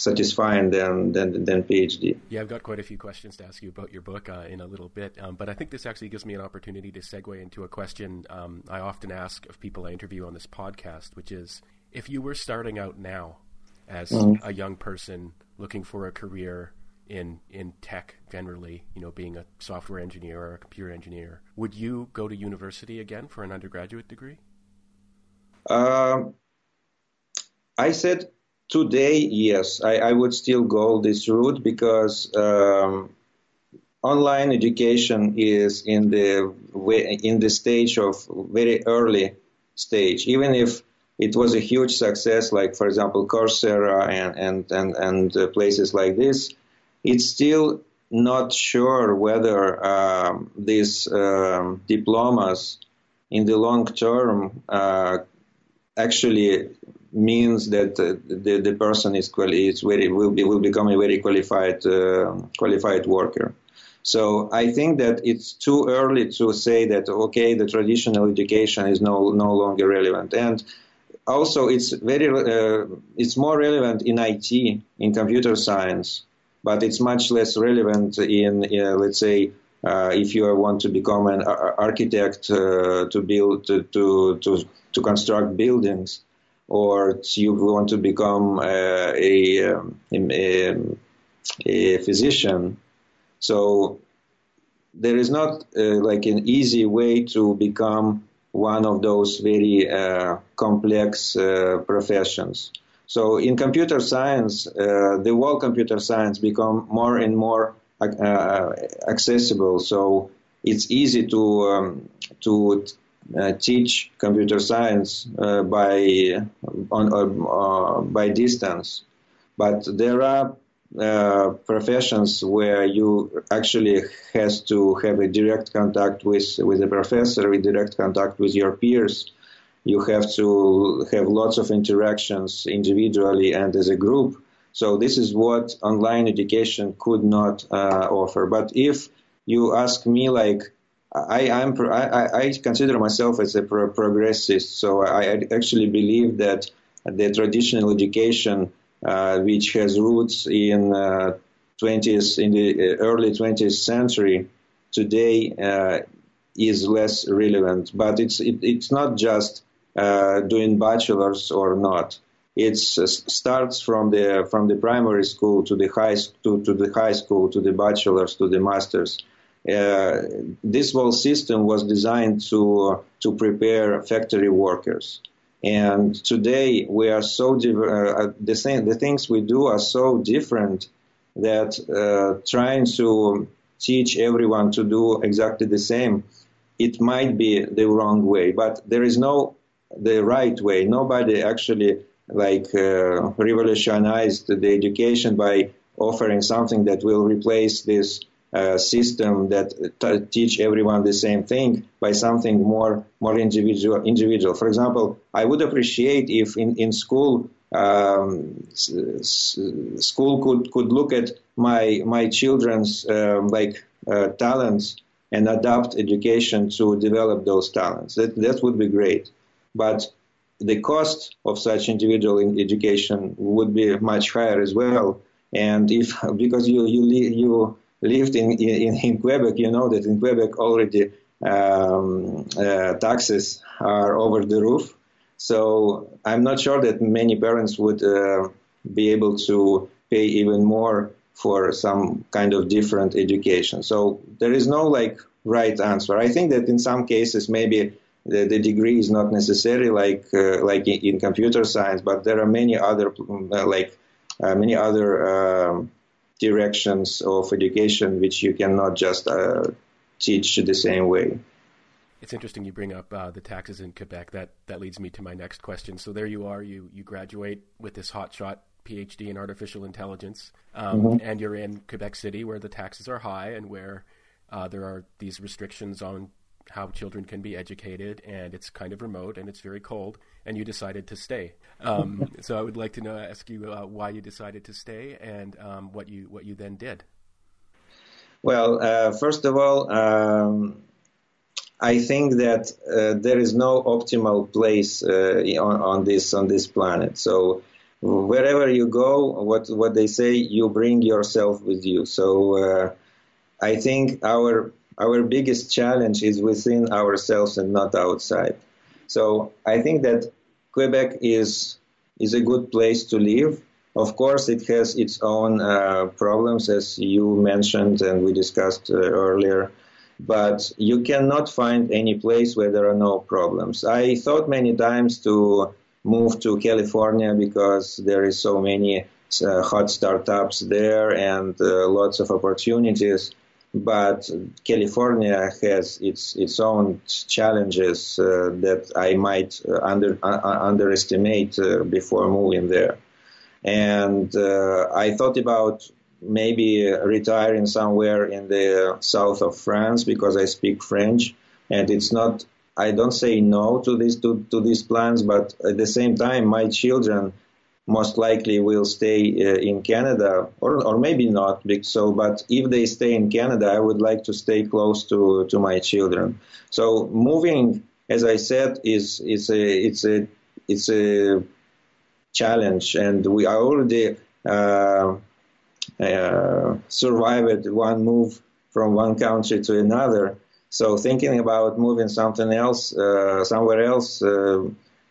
satisfying than, than than PhD. Yeah, I've got quite a few questions to ask you about your book uh, in a little bit, um, but I think this actually gives me an opportunity to segue into a question um, I often ask of people I interview on this podcast, which is if you were starting out now as mm-hmm. a young person looking for a career in in tech generally, you know, being a software engineer or a computer engineer, would you go to university again for an undergraduate degree? Um, I said today, yes, I, I, would still go this route because um, online education is in the in the stage of very early stage. Even if it was a huge success, like for example Coursera and and and, and uh, places like this. It's still not sure whether um, these um, diplomas in the long term uh, actually means that uh, the, the person is, quali- is very, will, be, will become a very qualified uh, qualified worker. So I think that it's too early to say that okay, the traditional education is no no longer relevant. And also it's very uh, it's more relevant in IT in computer science, but it's much less relevant in uh, let's say uh, if you want to become an architect uh, to build to, to to to construct buildings, or you want to become uh, a, um, a, a physician. So there is not uh, like an easy way to become one of those very uh, complex uh, professions. So in computer science, uh, the whole computer science become more and more uh, accessible. So it's easy to um, to uh, teach computer science uh, by on by distance, but there are uh, professions where you actually has to have a direct contact with with the professor, a direct contact with your peers. You have to have lots of interactions individually and as a group. So this is what online education could not uh, offer. But if you ask me, like I, am I, I, consider myself as a pro- progressist. So I actually believe that the traditional education uh, which has roots in 20th uh, in the uh, early 20th century, today is less relevant. But it's it, it's not just doing bachelors or not. It starts from the from the primary school to the high to, to the high school to the bachelors to the masters. Uh, this whole system was designed to to prepare factory workers. And today we are so uh, uh, the same, the things we do are so different that trying to teach everyone to do exactly the same, it might be the wrong way. But there is no the right way. Nobody actually like uh, revolutionized the education by offering something that will replace this uh, system that t- teach everyone the same thing by something more more individual individual. For example, I would appreciate if in in school um, s- school could could look at my my children's um, like uh, talents and adapt education to develop those talents. That that would be great, but the cost of such individual education would be much higher as well. And if because you you you lived in, in, in Quebec, you know that in Quebec already um, uh, taxes are over the roof. So I'm not sure that many parents would uh, be able to pay even more for some kind of different education. So there is no like right answer. I think that in some cases maybe the, the degree is not necessary like uh, like in, in, computer science, but there are many other like uh, many other um, directions of education which you cannot just uh, teach the same way. It's interesting you bring up uh, the taxes in Quebec. That that leads me to my next question. So there you are, you you graduate with this hotshot PhD in artificial intelligence, um, mm-hmm. and you're in Quebec City where the taxes are high and where uh, there are these restrictions on how children can be educated, and it's kind of remote and it's very cold, and you decided to stay. Um, so I would like to know, ask you uh, why you decided to stay and um, what you what you then did. Well, uh, first of all, um, I think that uh, there is no optimal place uh, on, on, this on this planet. So wherever you go, what what they say, you bring yourself with you. So uh, I think our our biggest challenge is within ourselves and not outside. So I think that Quebec is is a good place to live. Of course, it has its own uh, problems, as you mentioned and we discussed uh, earlier. But you cannot find any place where there are no problems. I thought many times to move to California because there is so many uh, hot startups there and uh, lots of opportunities but California has its its own challenges uh, that I might uh, under uh, uh underestimate uh, before moving there. And uh, I thought about maybe retiring somewhere in the south of France because I speak French, and it's not. I don't say no to these to, to these plans, but at the same time, my children most likely will stay uh, in Canada, or, or maybe not. So, but if they stay in Canada, I would like to stay close to, to my children. So, moving, as I said, is is a it's a it's a challenge, and we are already uh, uh, survived one move from one country to another. So, thinking about moving something else, uh, somewhere else uh,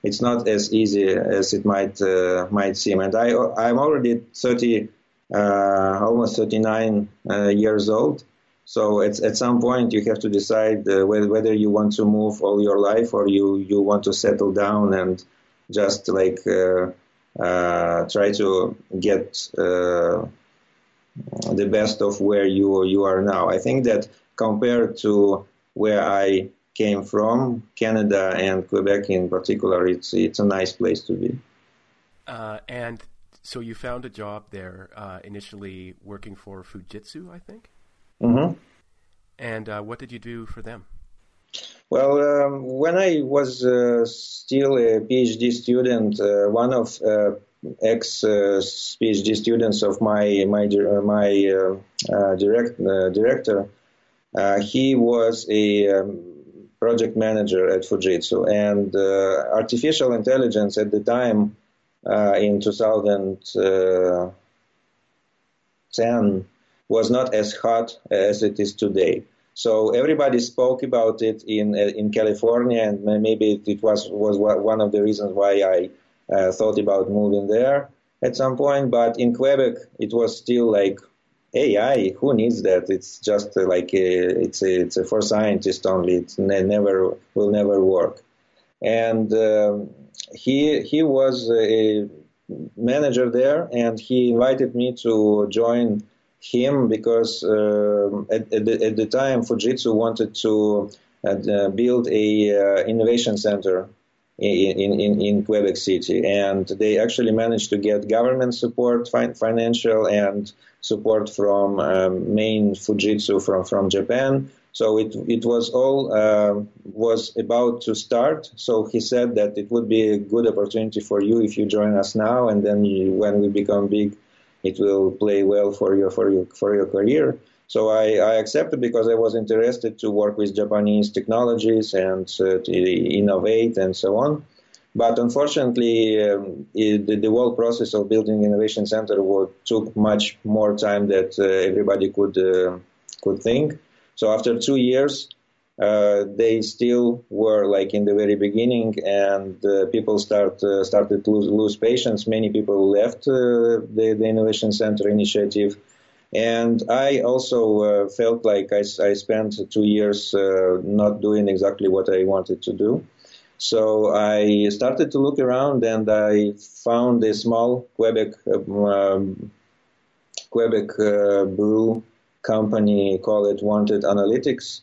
it's not as easy as it might uh, might seem. And I I'm already 30, uh, almost 39 uh, years old. So at at some point you have to decide uh, whether whether you want to move all your life or you you want to settle down and just like uh, uh, try to get the best of where you you are now. I think that compared to where I came from, Canada and Quebec in particular, it's it's a nice place to be. Uh, and so you found a job there uh, initially working for Fujitsu, I think. Mm-hmm. And uh, what did you do for them? Well, um, when I was uh, still a PhD student, uh, one of uh, ex PhD students of my my my direct director, he was a um, project manager at Fujitsu. And uh, artificial intelligence at the time, uh, in 2010, was not as hot as it is today. So everybody spoke about it in uh, in California, and maybe it was was one of the reasons why I uh, thought about moving there at some point. But in Quebec, it was still like AI, who needs that? It's just like a, it's a, it's a for scientists only. It ne- never will never work. And um, he he was a manager there, and he invited me to join him because uh, at, at, the, at, the, time Fujitsu wanted to uh, build a uh, innovation center in, in, in Quebec City. And they actually managed to get government support, fi- financial, and support from um, main Fujitsu from, from Japan. So it, it was all uh, was about to start. So he said that it would be a good opportunity for you if you join us now, and then you, when we become big, it will play well for your for your for your career. So I, I, accepted because I was interested to work with Japanese technologies and uh, to innovate and so on. But unfortunately, um, it, the, the, whole process of building innovation center would, took much more time than uh, everybody could uh, could think. So after two years, uh, they still were like in the very beginning, and uh, people start uh, started to lose, lose, patience. Many people left the, the innovation center initiative and I also uh, felt like I, I, spent two years uh, not doing exactly what I wanted to do. So I started to look around and I found a small Quebec um, Quebec uh, brew company, call it Wanted Analytics,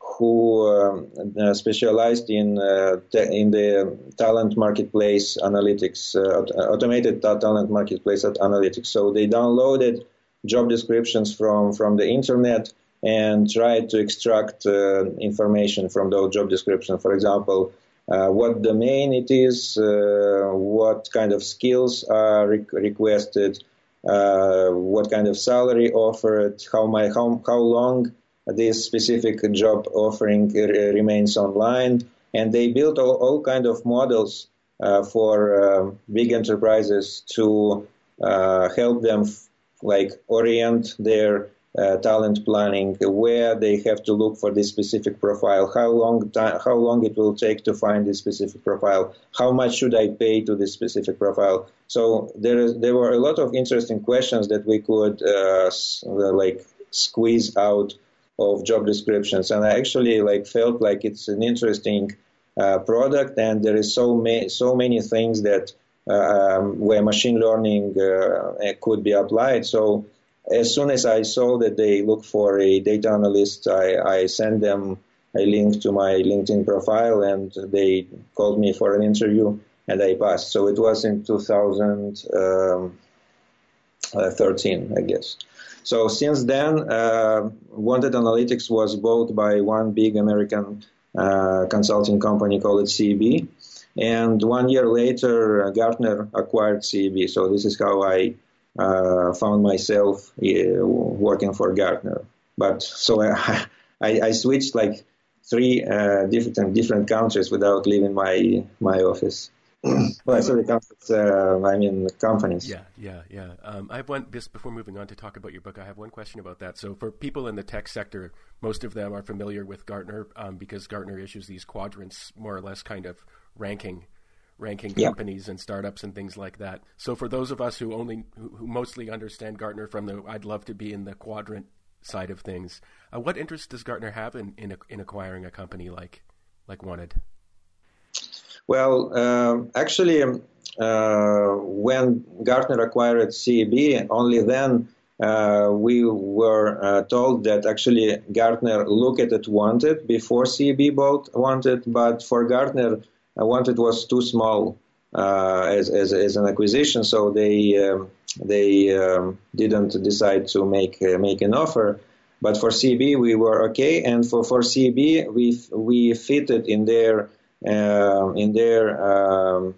who uh, specialized in uh, te- in the talent marketplace analytics, uh, automated talent marketplace analytics. So they downloaded job descriptions from from the internet and try to extract uh, information from those job descriptions. For example, uh, what domain it is, uh, what kind of skills are re- requested, what kind of salary offered, how my how how long this specific job offering remains online, and they built all, all kind of models uh, for uh, big enterprises to uh, help them like orient their uh, talent planning, where they have to look for this specific profile, how long time, how long it will take to find this specific profile, how much should I pay to this specific profile. So there is there were a lot of interesting questions that we could uh, like squeeze out of job descriptions, and I actually like felt like it's an interesting uh, product, and there is so many so many things that um, where machine learning uh, could be applied. So as soon as I saw that they look for a data analyst, I, I sent them a link to my LinkedIn profile, and they called me for an interview, and I passed. So it was in 2013, um, I guess. So since then, uh, Wanted Analytics was bought by one big American uh, consulting company called CEB. And one year later, Gartner acquired CEB. So this is how I uh, found myself uh, working for Gartner. But so I, I, I switched like three uh, different different countries without leaving my my office. well, sorry, companies, uh, I mean companies. Yeah, yeah, yeah. Um, I have one. Just before moving on to talk about your book, I have one question about that. So, for people in the tech sector, most of them are familiar with Gartner um, because Gartner issues these quadrants, more or less, kind of ranking ranking yeah. companies and startups and things like that. So, for those of us who only who, who mostly understand Gartner from the "I'd love to be in the quadrant" side of things, uh, what interest does Gartner have in in, in acquiring a company like like Wanted? Well, uh, actually, uh, when Gartner acquired CEB, only then uh, we were uh, told that actually Gartner looked at it Wanted before CEB bought Wanted, but for Gartner, uh, Wanted was too small uh, as, as, as an acquisition, so they um, they um, didn't decide to make make an offer. But for CB we were okay, and for for CEB, we we fitted in their uh, in their um,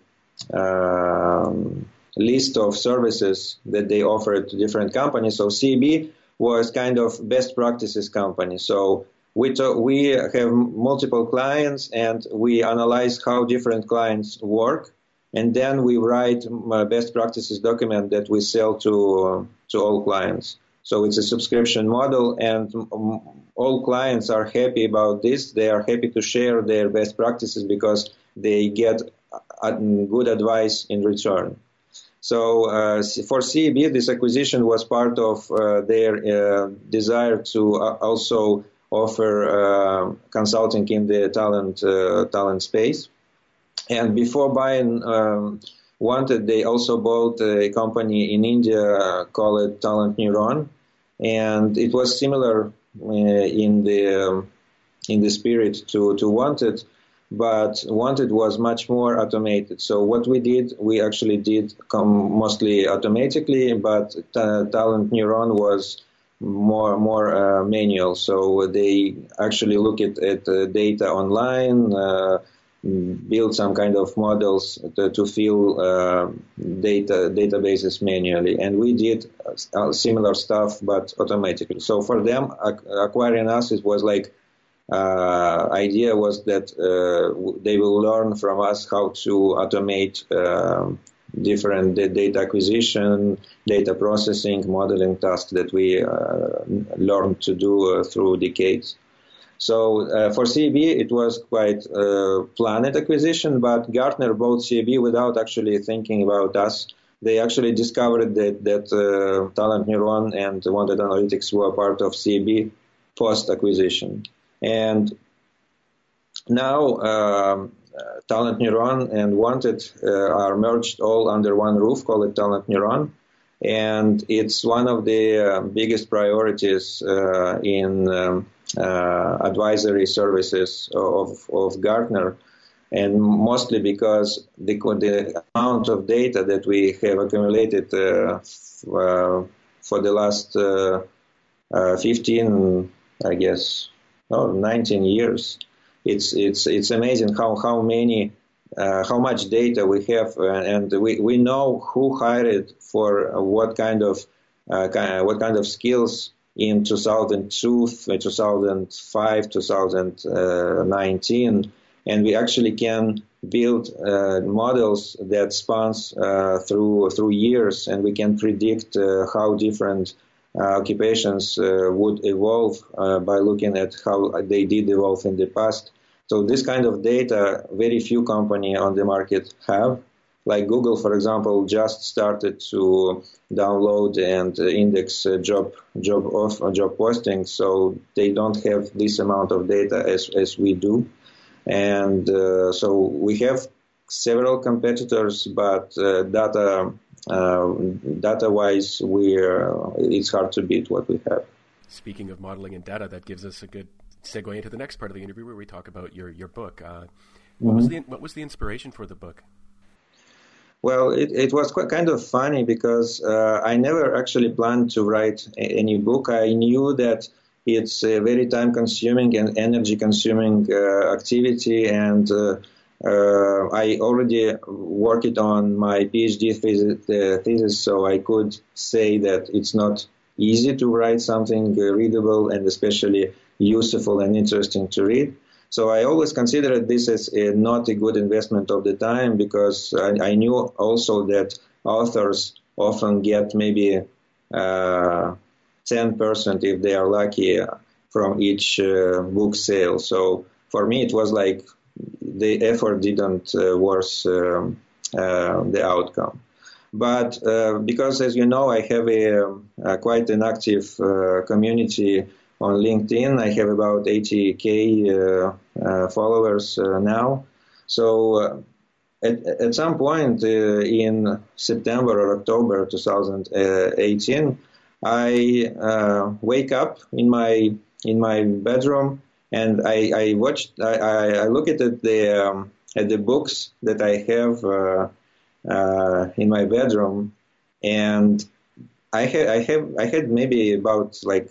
um, list of services that they offered to different companies. So CB was kind of best practices company. So we, to, we have multiple clients and we analyze how different clients work. And then we write a best practices document that we sell to, uh, to all clients. So it's a subscription model, and all clients are happy about this. They are happy to share their best practices because they get good advice in return. So uh, for CEB, this acquisition was part of uh, their uh, desire to uh, also offer uh, consulting in the talent uh, talent space. And before buying um, Wanted, they also bought a company in India called Talent Neuron, and it was similar uh, in the um, in the spirit to to Wanted, but Wanted was much more automated. So what we did, we actually did come mostly automatically, but Talent Neuron was more more uh, manual. So they actually look at, at uh, data online. Uh, build some kind of models to, to fill uh, data databases manually, and we did uh, similar stuff but automatically. So for them, acquiring us, it was like uh, idea was that they will learn from us how to automate um, different data acquisition, data processing, modeling tasks that we uh, learned to do uh, through decades. So uh, for CB, it was quite a planned acquisition, but Gartner bought CB without actually thinking about us. They actually discovered that, that uh, Talent Neuron and Wanted Analytics were part of CB post acquisition. And now um, uh, Talent Neuron and Wanted uh, are merged all under one roof, called it Talent Neuron. And it's one of the uh, biggest priorities uh, in um, uh, advisory services of, of Gartner, and mostly because the, the amount of data that we have accumulated uh, uh, for the last uh, uh, 15, I guess, no, 19 years, it's it's it's amazing how how many uh, how much data we have, uh, and we, we know who hired for what kind of uh, kind, what kind of skills in 2002, 2005, 2019, and we actually can build uh, models that spans uh, through through years, and we can predict uh, how different occupations would evolve by looking at how they did evolve in the past. So this kind of data, very few company on the market have. Like Google, for example, just started to download and index job job off job postings, so they don't have this amount of data as as we do, and uh, so we have several competitors, but uh, data uh, data wise, we it's hard to beat what we have. Speaking of modeling and data, that gives us a good segue into the next part of the interview where we talk about your your book. Uh, what mm-hmm. was the what was the inspiration for the book? Well, it, it was quite kind of funny because uh, I never actually planned to write any book. I knew that it's a very time consuming and energy consuming uh, activity, and uh, uh, I already worked on my PhD thesis, uh, thesis, so I could say that it's not easy to write something readable and especially useful and interesting to read. So I always considered this as a, not a good investment of the time because I, I knew also that authors often get maybe uh, 10% if they are lucky from each uh, book sale. So for me, it was like the effort didn't uh, worth um, uh, the outcome. But uh, because, as you know, I have a, a quite an active uh, community on LinkedIn. I have about 80k uh, uh, followers uh, now. So at, at, some point in September or October 2018, I wake up in my in my bedroom and I, I watched I, I, look at the um, at the books that I have uh, uh, in my bedroom and I had I have I had maybe about like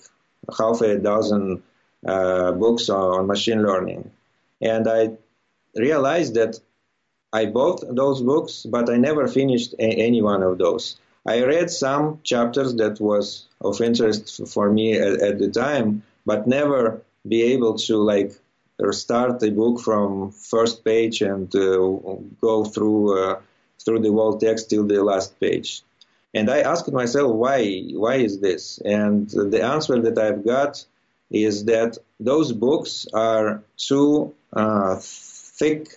half a dozen uh, books on machine learning. And I realized that I bought those books, but I never finished a- any one of those. I read some chapters that was of interest for me at, at the time, but never be able to like start a book from first page and uh, go through uh, through the whole text till the last page. And I asked myself, why, why is this? And the answer that I've got is that those books are too uh, thick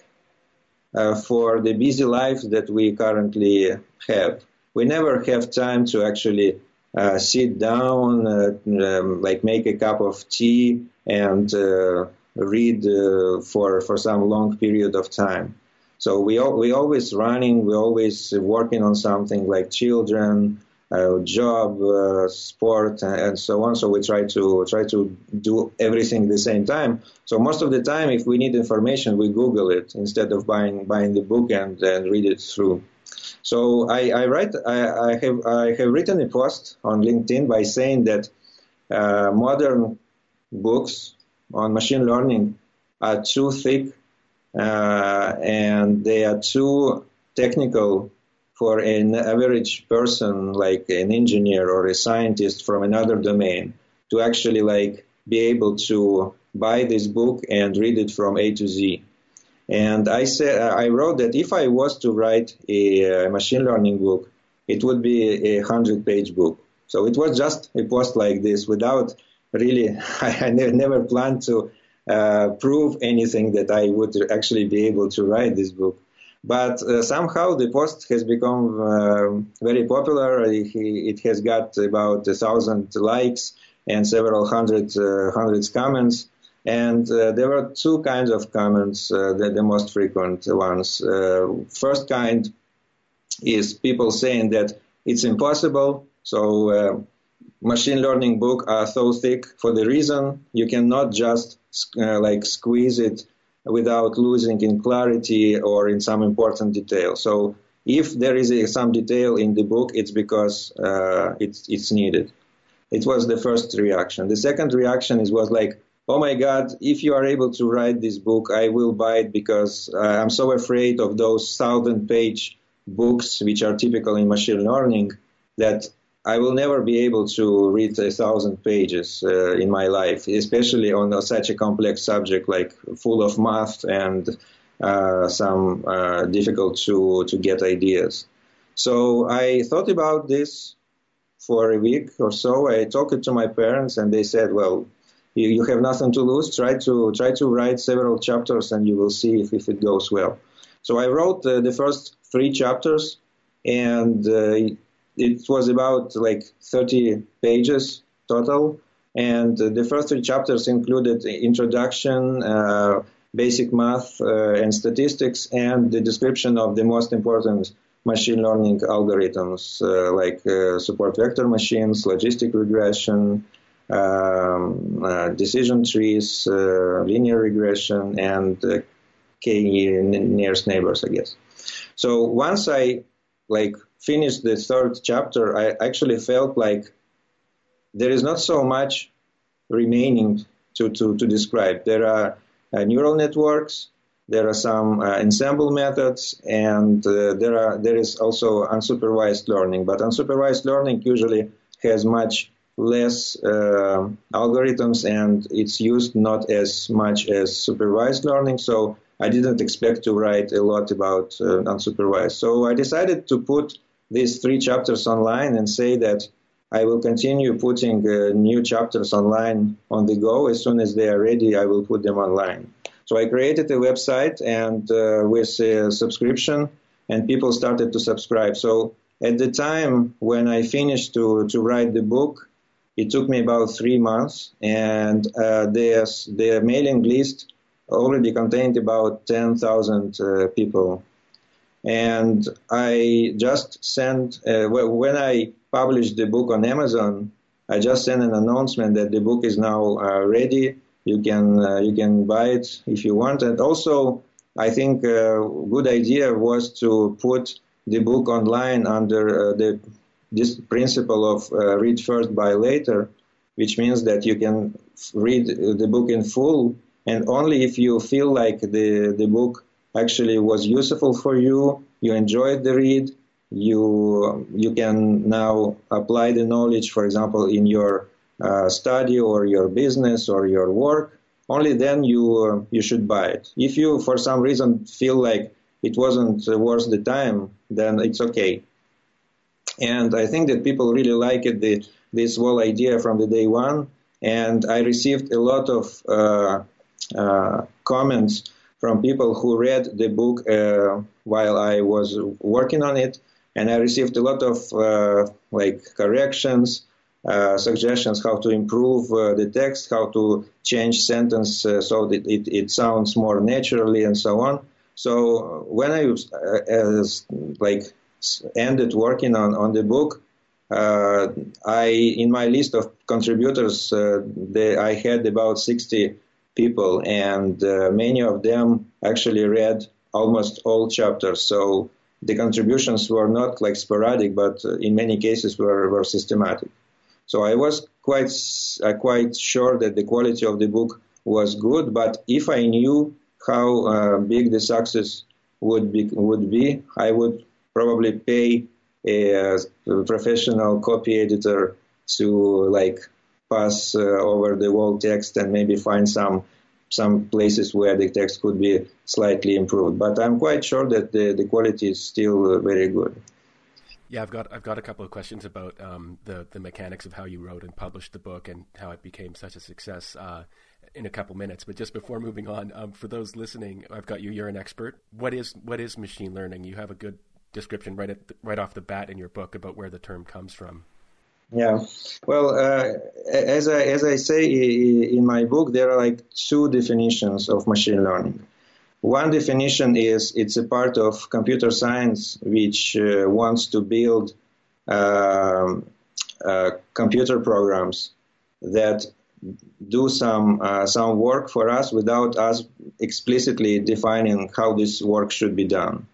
uh, for the busy life that we currently have. We never have time to actually uh, sit down, uh, um, like make a cup of tea and uh, read uh, for for some long period of time. So we we always running, we always working on something like children, uh, job, uh, sport, and so on. So we try to try to do everything at the same time. So most of the time, if we need information, we Google it instead of buying buying the book and, and read it through. So I, I write I, I, have I have written a post on LinkedIn by saying that uh, modern books on machine learning are too thick uh, Uh, and they are too technical for an average person like an engineer or a scientist from another domain to actually like be able to buy this book and read it from A to Z. And I said I wrote that if I was to write a, machine learning book, it would be a hundred page book. So it was just a post like this without really I never planned to uh, prove anything that I would actually be able to write this book. But uh, somehow the post has become uh, very popular. It has got about a thousand likes and several hundred uh, hundreds comments. And uh, there were two kinds of comments, the, the, most frequent ones. first kind is people saying that it's impossible. So machine learning book are so thick for the reason you cannot just uh, like squeeze it without losing in clarity or in some important detail. So if there is a, some detail in the book, it's because uh, it's it's needed. It was the first reaction. The second reaction is was like, oh my God, if you are able to write this book, I will buy it because uh, I'm so afraid of those thousand page books which are typical in machine learning that I will never be able to read a thousand pages uh, in my life, especially on a, such a complex subject like full of math and uh, some uh, difficult to, to get ideas. So I thought about this for a week or so. I talked to my parents, and they said, "Well, you, you have nothing to lose. Try to try to write several chapters, and you will see if, if it goes well." So I wrote uh, the first three chapters, and uh, it was about like 30 pages total. And uh, the first three chapters included introduction, uh, basic math uh, and statistics, and the description of the most important machine learning algorithms uh, like uh, support vector machines, logistic regression, um, uh, decision trees, linear regression, and k nearest neighbors, I guess. So once I like finished the third chapter, I actually felt like there is not so much remaining to, to, to describe. There are uh, neural networks, there are some uh, ensemble methods, and uh, there are there is also unsupervised learning. But unsupervised learning usually has much less uh, algorithms, and it's used not as much as supervised learning. So I didn't expect to write a lot about uh, unsupervised. So I decided to put these three chapters online and say that I will continue putting uh, new chapters online on the go. As soon as they are ready, I will put them online. So I created a website and uh, with a subscription, and people started to subscribe. So at the time when I finished to, to write the book, it took me about three months, and uh, the, the mailing list already contained about 10,000 uh, people and I just sent, uh, when I published the book on Amazon, I just sent an announcement that the book is now uh, ready. You can uh, you can buy it if you want. And also, I think a good idea was to put the book online under uh, the this principle of uh, read first, buy later, which means that you can read the book in full, and only if you feel like the the book actually was useful for you, you enjoyed the read, you you can now apply the knowledge, for example, in your uh, study or your business or your work. Only then you uh, you should buy it. If you for some reason feel like it wasn't worth the time, then it's okay. And I think that people really liked the, this whole idea from the day one. And I received a lot of uh, uh comments from people who read the book uh, while I was working on it, and I received a lot of uh, like corrections, uh, suggestions how to improve uh, the text, how to change sentence uh, so that it, it sounds more naturally, and so on. So when I was, uh, like ended working on, on the book, I in my list of contributors, they, I had about 60 people, and uh, many of them actually read almost all chapters. So the contributions were not like sporadic, but uh, in many cases were, were systematic. So I was quite uh, quite sure that the quality of the book was good. But if I knew how uh, big the success would be, would be, I would probably pay a, a professional copy editor to like pass uh, over the whole text and maybe find some some places where the text could be slightly improved. But I'm quite sure that the, the quality is still uh, very good. Yeah, I've got I've got a couple of questions about um, the the mechanics of how you wrote and published the book and how it became such a success uh, in a couple minutes. But just before moving on, um, for those listening, I've got you. You're an expert. What is what is machine learning? You have a good description right at the, right off the bat in your book about where the term comes from. Yeah, well, uh, as I as I say in my book, there are like two definitions of machine learning. One definition is it's a part of computer science which uh, wants to build um, uh, computer programs that do some uh, some work for us without us explicitly defining how this work should be done.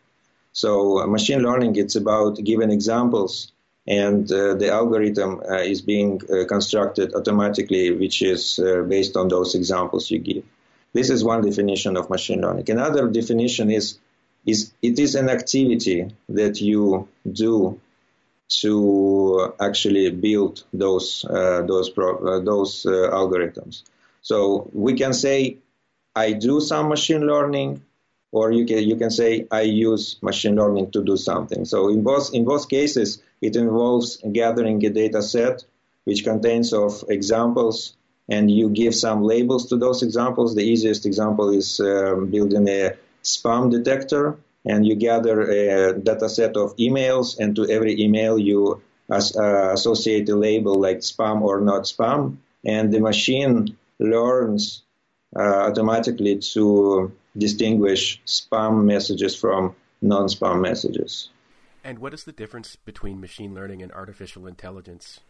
So uh, machine learning it's about giving examples and uh, the algorithm uh, is being uh, constructed automatically which is uh, based on those examples you give. This is one definition of machine learning. Another definition is is it is an activity that you do to actually build those uh, those pro- uh, those algorithms. So we can say I do some machine learning, or you can you can say I use machine learning to do something. So in both in both cases, it involves gathering a data set which contains of examples, and you give some labels to those examples. The easiest example is um, building a spam detector and you gather a data set of emails, and to every email you as, uh, associate a label like spam or not spam, and the machine learns automatically to distinguish spam messages from non-spam messages. And what is the difference between machine learning and artificial intelligence?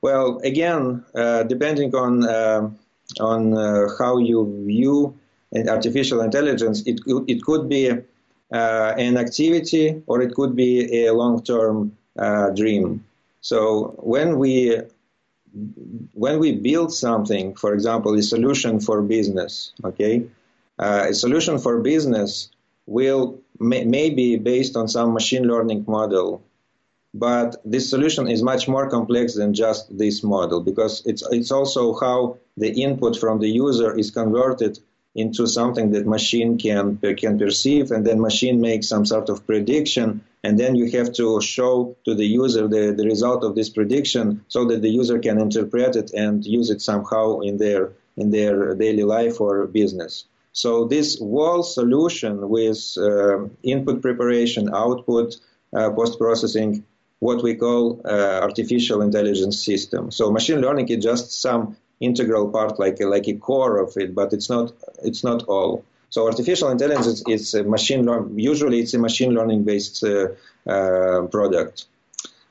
Well, again, uh, depending on uh, on uh, how you view artificial intelligence, it, it could be uh, an activity or it could be a long-term uh, dream. So when we when we build something, for example, a solution for business, okay, uh, a solution for business will may, may be based on some machine learning model, but this solution is much more complex than just this model because it's it's also how the input from the user is converted into something that machine can can perceive, and then machine makes some sort of prediction, and then you have to show to the user the, the result of this prediction so that the user can interpret it and use it somehow in their in their daily life or business. So this wall solution with uh, input preparation, output, uh, post processing, what we call uh, artificial intelligence system. So machine learning is just some integral part, like a, like a core of it, but it's not it's not all. So artificial intelligence is a machine learn. Usually, it's a machine learning based uh, uh, product.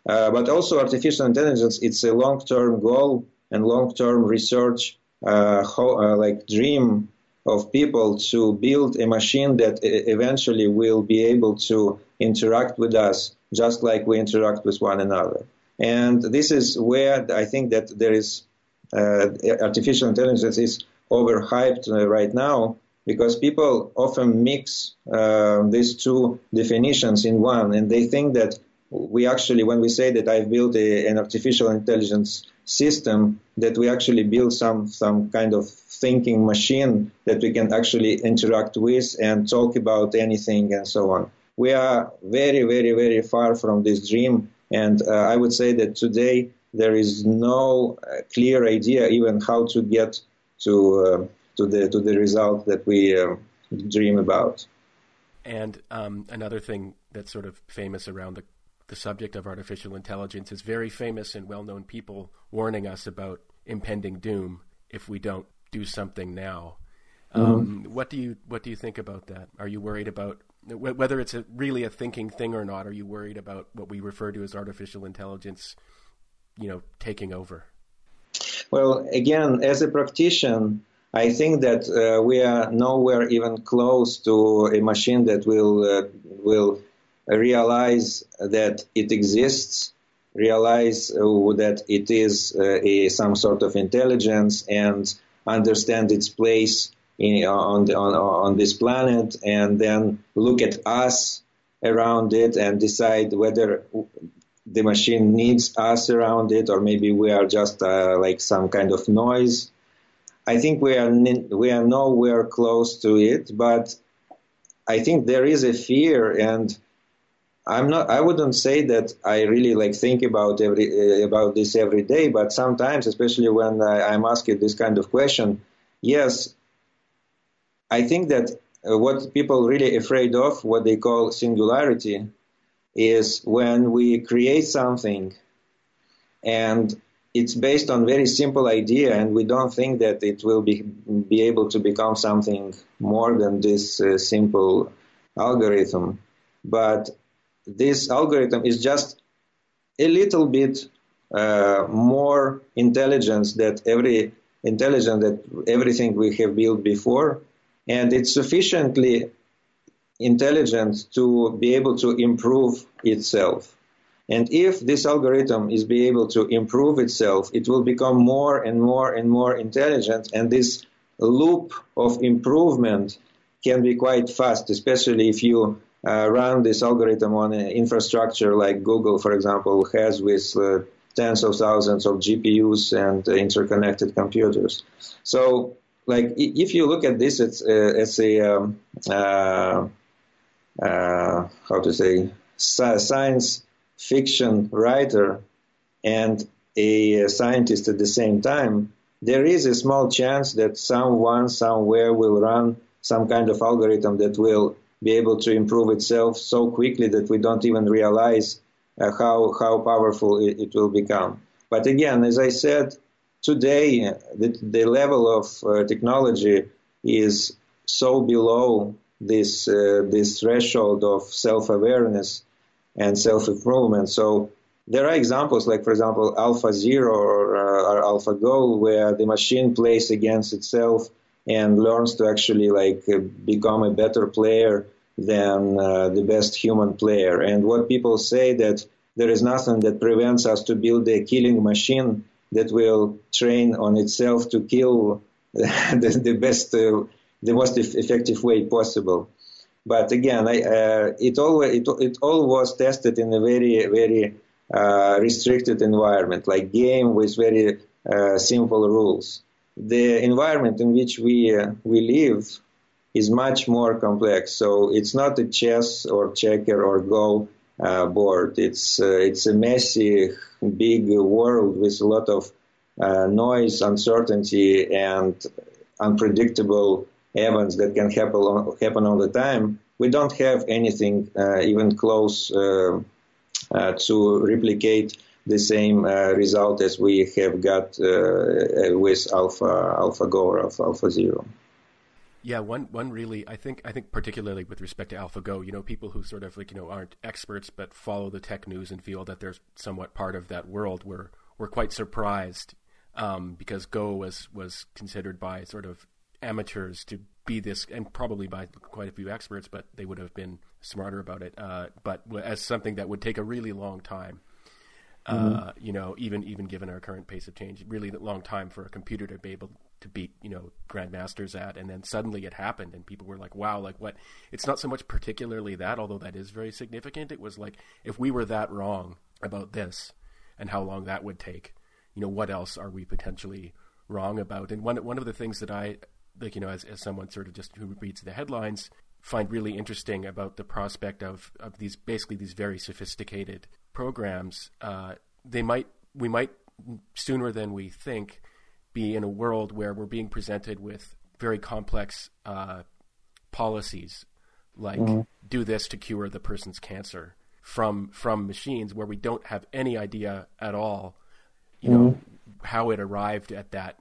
Uh, but also, artificial intelligence it's a long term goal and long term research, ho- like dream of people to build a machine that eventually will be able to interact with us just like we interact with one another. And this is where I think that there is uh, artificial intelligence is overhyped right now because people often mix uh, these two definitions in one, and they think that we actually, when we say that I've built a, an artificial intelligence system, that we actually build some some kind of thinking machine that we can actually interact with and talk about anything and so on. We are very, very, very far from this dream, and uh, I would say that today there is no uh, clear idea even how to get to uh, to the to the result that we uh, dream about. And um, another thing that's sort of famous around the the subject of artificial intelligence is very famous and well known people warning us about impending doom if we don't do something now. Mm-hmm. Um, what do you what do you think about that? Are you worried about whether it's a, really a thinking thing or not? Are you worried about what we refer to as artificial intelligence you know taking over? Well, again, as a practitioner, I think that uh, we are nowhere even close to a machine that will uh, will realize that it exists, realize uh, that it is uh, a, some sort of intelligence, and understand its place in, on, the, on on this planet, and then look at us around it and decide whether the machine needs us around it, or maybe we are just uh, like some kind of noise. I think we are we are nowhere close to it, but I think there is a fear, and I'm not. I wouldn't say that I really like think about every uh, about this every day, but sometimes, especially when I, I'm asked this kind of question, yes, I think that uh, what people really afraid of, what they call singularity, is when we create something and it's based on very simple idea and we don't think that it will be be able to become something more than this uh, simple algorithm but this algorithm is just a little bit uh, more intelligence that every intelligence that everything we have built before, and it's sufficiently intelligent to be able to improve itself. And if this algorithm is be able to improve itself, it will become more and more and more intelligent, and this loop of improvement can be quite fast, especially if you uh, run this algorithm on infrastructure like Google, for example, has with uh, tens of thousands of GPUs and uh, interconnected computers. So, like, if you look at this it's, uh, as a um, uh, uh, how to say science fiction writer and a scientist at the same time, there is a small chance that someone somewhere will run some kind of algorithm that will be able to improve itself so quickly that we don't even realize uh, how how powerful it, it, will become. But again, as I said, today the, the level of uh, technology is so below this uh, this threshold of self awareness and self improvement. So there are examples like, for example, AlphaZero or, uh, or AlphaGo, where the machine plays against itself and learns to actually like uh, become a better player than uh, the best human player. And what people say that there is nothing that prevents us to build a killing machine that will train on itself to kill the, the best, uh, the most effective way possible. But again, I, uh, it all it, it all was tested in a very very uh, restricted environment, like game with very uh, simple rules. The environment in which we uh, we live is much more complex. So it's not a chess or checker or go uh, board. It's uh, it's a messy, big world with a lot of noise, uncertainty, and unpredictable events that can happen happen all the time. We don't have anything uh, even close uh, uh, to replicate the same result as we have got with Alpha AlphaGo or Alpha, AlphaZero. Yeah, one one really I think I think particularly with respect to AlphaGo, you know, people who sort of like you know aren't experts but follow the tech news and feel that they're somewhat part of that world were were quite surprised um, because Go was was considered by sort of amateurs to be this, and probably by quite a few experts, but they would have been smarter about it. Uh, but as something that would take a really long time. Mm-hmm. Uh, you know, even even given our current pace of change, really a long time for a computer to be able to beat you know grandmasters at and then suddenly it happened and people were like wow like what it's not so much particularly that although that is very significant it was like if we were that wrong about this and how long that would take you know what else are we potentially wrong about and one one of the things that I like you know as as someone sort of just who reads the headlines find really interesting about the prospect of of these basically these very sophisticated programs uh, they might we might sooner than we think be in a world where we're being presented with very complex uh, policies, like mm-hmm. do this to cure the person's cancer, from from machines where we don't have any idea at all, you mm-hmm. know, how it arrived at that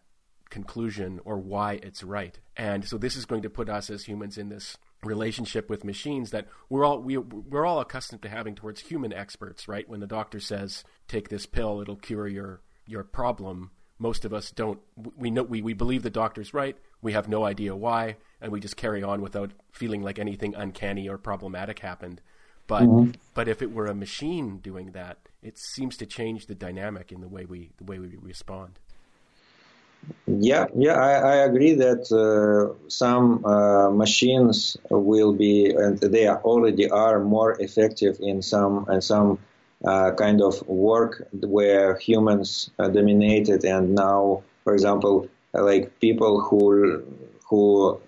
conclusion or why it's right. And so this is going to put us as humans in this relationship with machines that we're all we, we're all accustomed to having towards human experts, right? When the doctor says take this pill, it'll cure your your problem most of us don't we know we, we believe the doctor's right we have no idea why and we just carry on without feeling like anything uncanny or problematic happened but mm-hmm. but if it were a machine doing that it seems to change the dynamic in the way we the way we respond yeah yeah i, I agree that uh, some uh, machines will be and they already are more effective in some in some uh, kind of work where humans uh, dominated, and now, for example, like people who who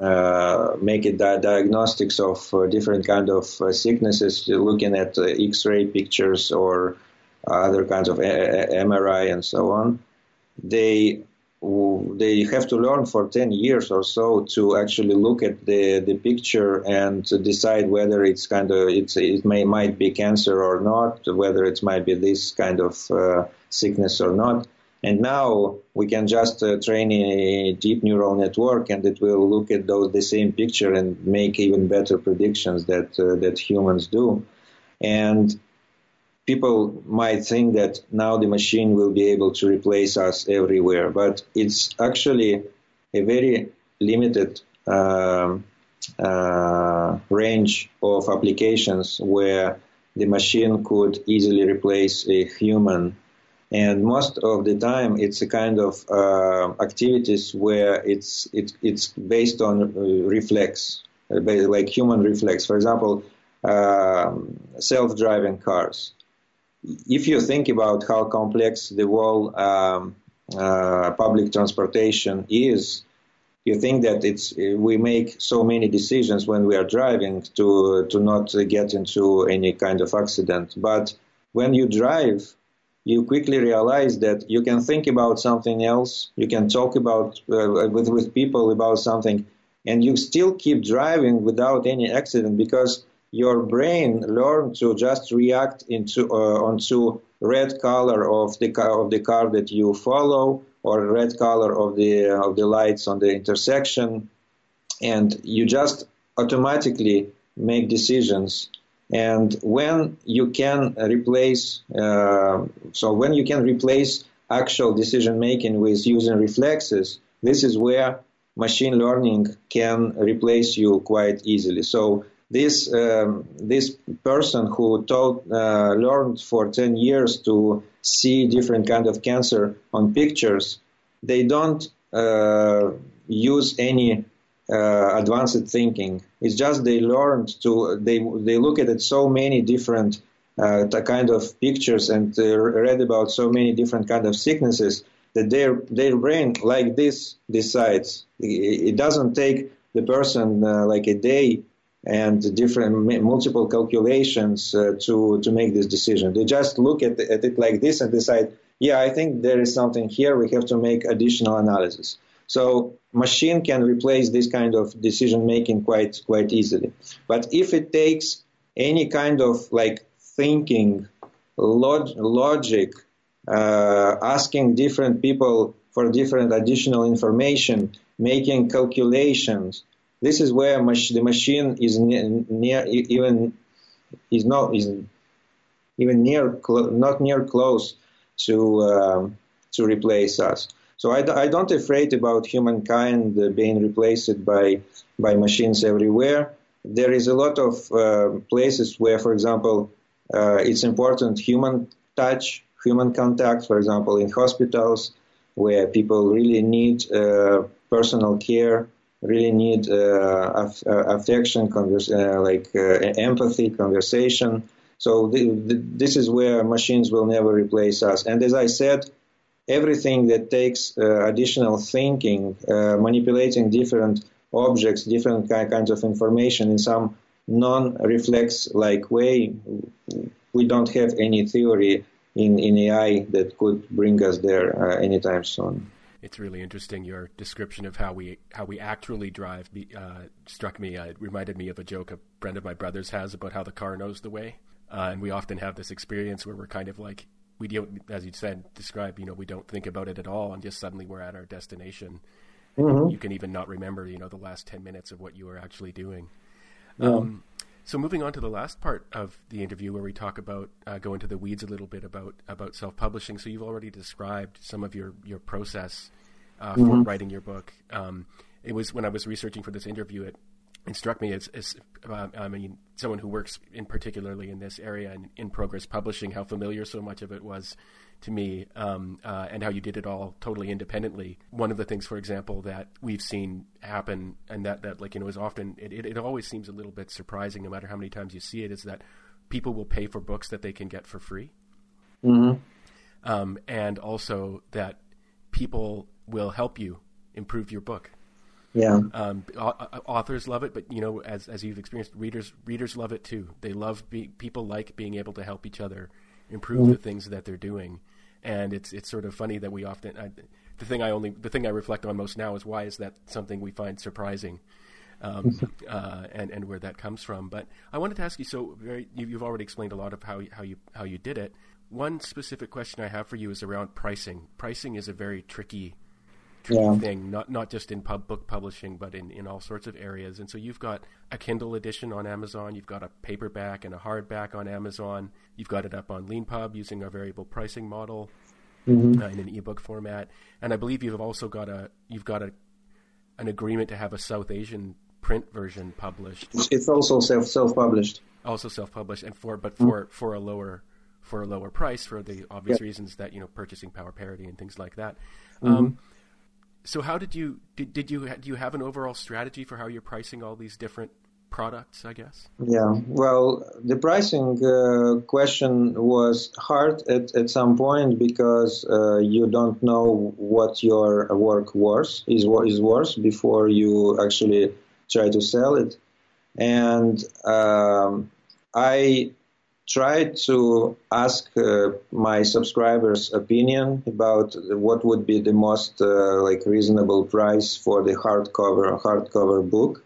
uh, make it di- diagnostics of uh, different kind of sicknesses, looking at X-ray pictures or other kinds of a- a- MRI and so on. They they have to learn for 10 years or so to actually look at the, the picture and decide whether it's kind of it's it may might be cancer or not whether it might be this kind of uh, sickness or not. And now we can just uh, train a deep neural network and it will look at those the same picture and make even better predictions that uh, that humans do. And people might think that now the machine will be able to replace us everywhere, but it's actually a very limited um, uh, range of applications where the machine could easily replace a human. And most of the time, it's a kind of uh, activities where it's it, it's based on uh, reflex, like human reflex. For example, um, self-driving cars. If you think about how complex the whole um, uh, public transportation is, you think that it's we make so many decisions when we are driving to to not get into any kind of accident. But when you drive, you quickly realize that you can think about something else. You can talk about uh, with with people about something, and you still keep driving without any accident because your brain learned to just react into uh, onto red color of the car of the car that you follow or red color of the uh, of the lights on the intersection, and you just automatically make decisions. And when you can replace, uh, so when you can replace actual decision making with using reflexes, this is where machine learning can replace you quite easily. So this um, this person who taught uh, learned for 10 years to see different kind of cancer on pictures they don't uh, use any uh, advanced thinking. It's just they learned to they they look at it so many different uh, kind of pictures and uh, read about so many different kind of sicknesses that their their brain like this decides. It, it doesn't take the person uh, like a day and different multiple calculations uh, to to make this decision. They just look at, at it like this and decide, yeah, I think there is something here. We have to make additional analysis. So machine can replace this kind of decision making quite quite easily. But if it takes any kind of like thinking, log- logic, uh, asking different people for different additional information, making calculations, this is where mach- the machine is near, near even is not is even near not near close to um, to replace us. So I, I don't afraid about humankind being replaced by by machines everywhere. There is a lot of uh, places where, for example, uh, it's important human touch, human contact. For example, in hospitals where people really need uh, personal care really need uh, uh, affection, converse, uh, like empathy, conversation. So the, the, this is where machines will never replace us. And as I said, everything that takes additional thinking, manipulating different objects, different kinds of information in some non-reflex like way, we don't have any theory in, in AI that could bring us there uh, anytime soon it's really interesting. Your description of how we how we actually drive uh, struck me. Uh, it reminded me of a joke a friend of my brother's has about how the car knows the way, uh, and we often have this experience where we're kind of like we don't, as you said, describe. You know, we don't think about it at all, and just suddenly we're at our destination. Mm-hmm. You can even not remember, you know, the last ten minutes of what you were actually doing. Yeah. Um, so moving on to the last part of the interview, where we talk about uh, go into the weeds a little bit about about self publishing. So you've already described some of your your process uh, for mm-hmm. writing your book. Um, it was when I was researching for this interview. It, it struck me as, as uh, I mean, someone who works in particularly in this area and in progress publishing, how familiar so much of it was to me, um, uh, and how you did it all totally independently. One of the things, for example, that we've seen happen, and that, that like you know is often it, it, it always seems a little bit surprising, no matter how many times you see it, is that people will pay for books that they can get for free, mm-hmm. um, and also that people will help you improve your book. Yeah. Um, authors love it, but you know, as as you've experienced, readers readers love it too. They love be, people like being able to help each other improve mm-hmm. the things that they're doing, and it's it's sort of funny that we often I, the thing I only the thing I reflect on most now is why is that something we find surprising, um, uh, and and where that comes from. But I wanted to ask you. So very, you've already explained a lot of how how you how you did it. One specific question I have for you is around pricing. Pricing is a very tricky yeah. thing, not not just in pub book publishing, but in, in all sorts of areas. And so you've got a Kindle edition on Amazon, you've got a paperback and a hardback on Amazon, you've got it up on Leanpub using our variable pricing model mm-hmm. uh, in an ebook format, and I believe you've also got a you've got a an agreement to have a South Asian print version published. It's also self self published. Also self published, and for but for mm-hmm. for a lower for a lower price for the obvious yeah. reasons that you know purchasing power parity and things like that. Mm-hmm. Um, so how did you did, did you do you have an overall strategy for how you're pricing all these different products, I guess? Yeah, well, the pricing uh, question was hard at, at some point because uh, you don't know what your work worth is is worth before you actually try to sell it, and um, I tried to ask uh, my subscribers' opinion about what would be the most uh, like reasonable price for the hardcover hardcover book,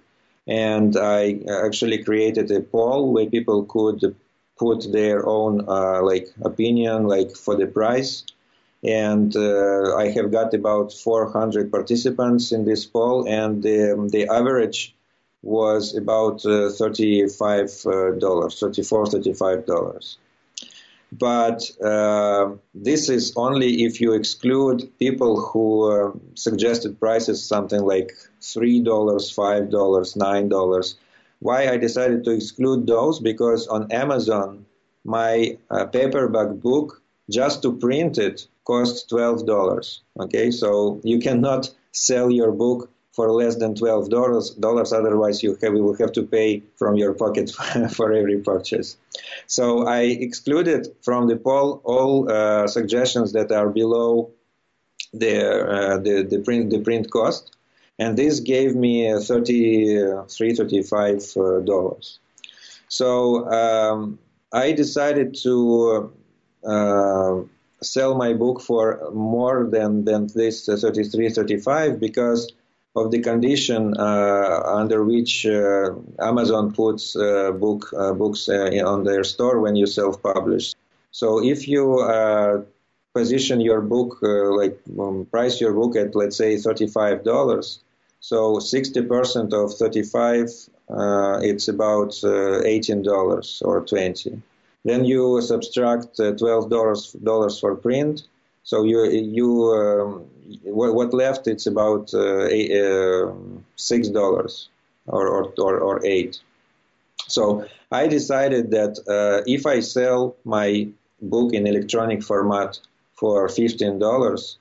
and I actually created a poll where people could put their own uh, like opinion like for the price. And uh, I have got about 400 participants in this poll, and the, the average was about uh, $35, uh, 34 $35. But uh, this is only if you exclude people who uh, suggested prices something like $3, $5, $9. Why I decided to exclude those? Because on Amazon, my uh, paperback book, just to print it, costs $12. Okay, so you cannot sell your book for less than twelve dollars. Dollars, otherwise you have, will have to pay from your pocket for every purchase. So I excluded from the poll all uh, suggestions that are below the, uh, the the print the print cost, and this gave me uh, 33 35 uh, dollars. So um, I decided to. Uh, sell my book for more than, than this 33 35 because of the condition uh, under which uh, Amazon puts uh, book books on their store when you self-publish. So if you position your book like um, price your book at let's say thirty-five dollars, so 60% of 35, uh, it's about uh, $18 or 20. Then you subtract uh, $12 for print. So you you um, what, left? It's about uh, uh, six dollars or, or, or or eight. So I decided that uh, if I sell my book in electronic format for fifteen dollars,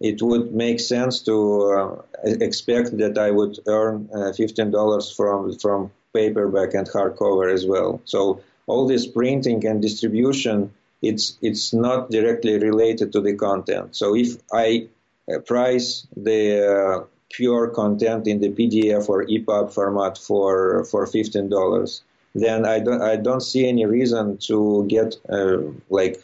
it would make sense to uh, expect that I would earn uh, fifteen dollars from from paperback and hardcover as well. So all this printing and distribution, it's it's not directly related to the content. So if I uh, price the uh, pure content in the PDF or EPUB format for for fifteen dollars, then I don't I don't see any reason to get uh, like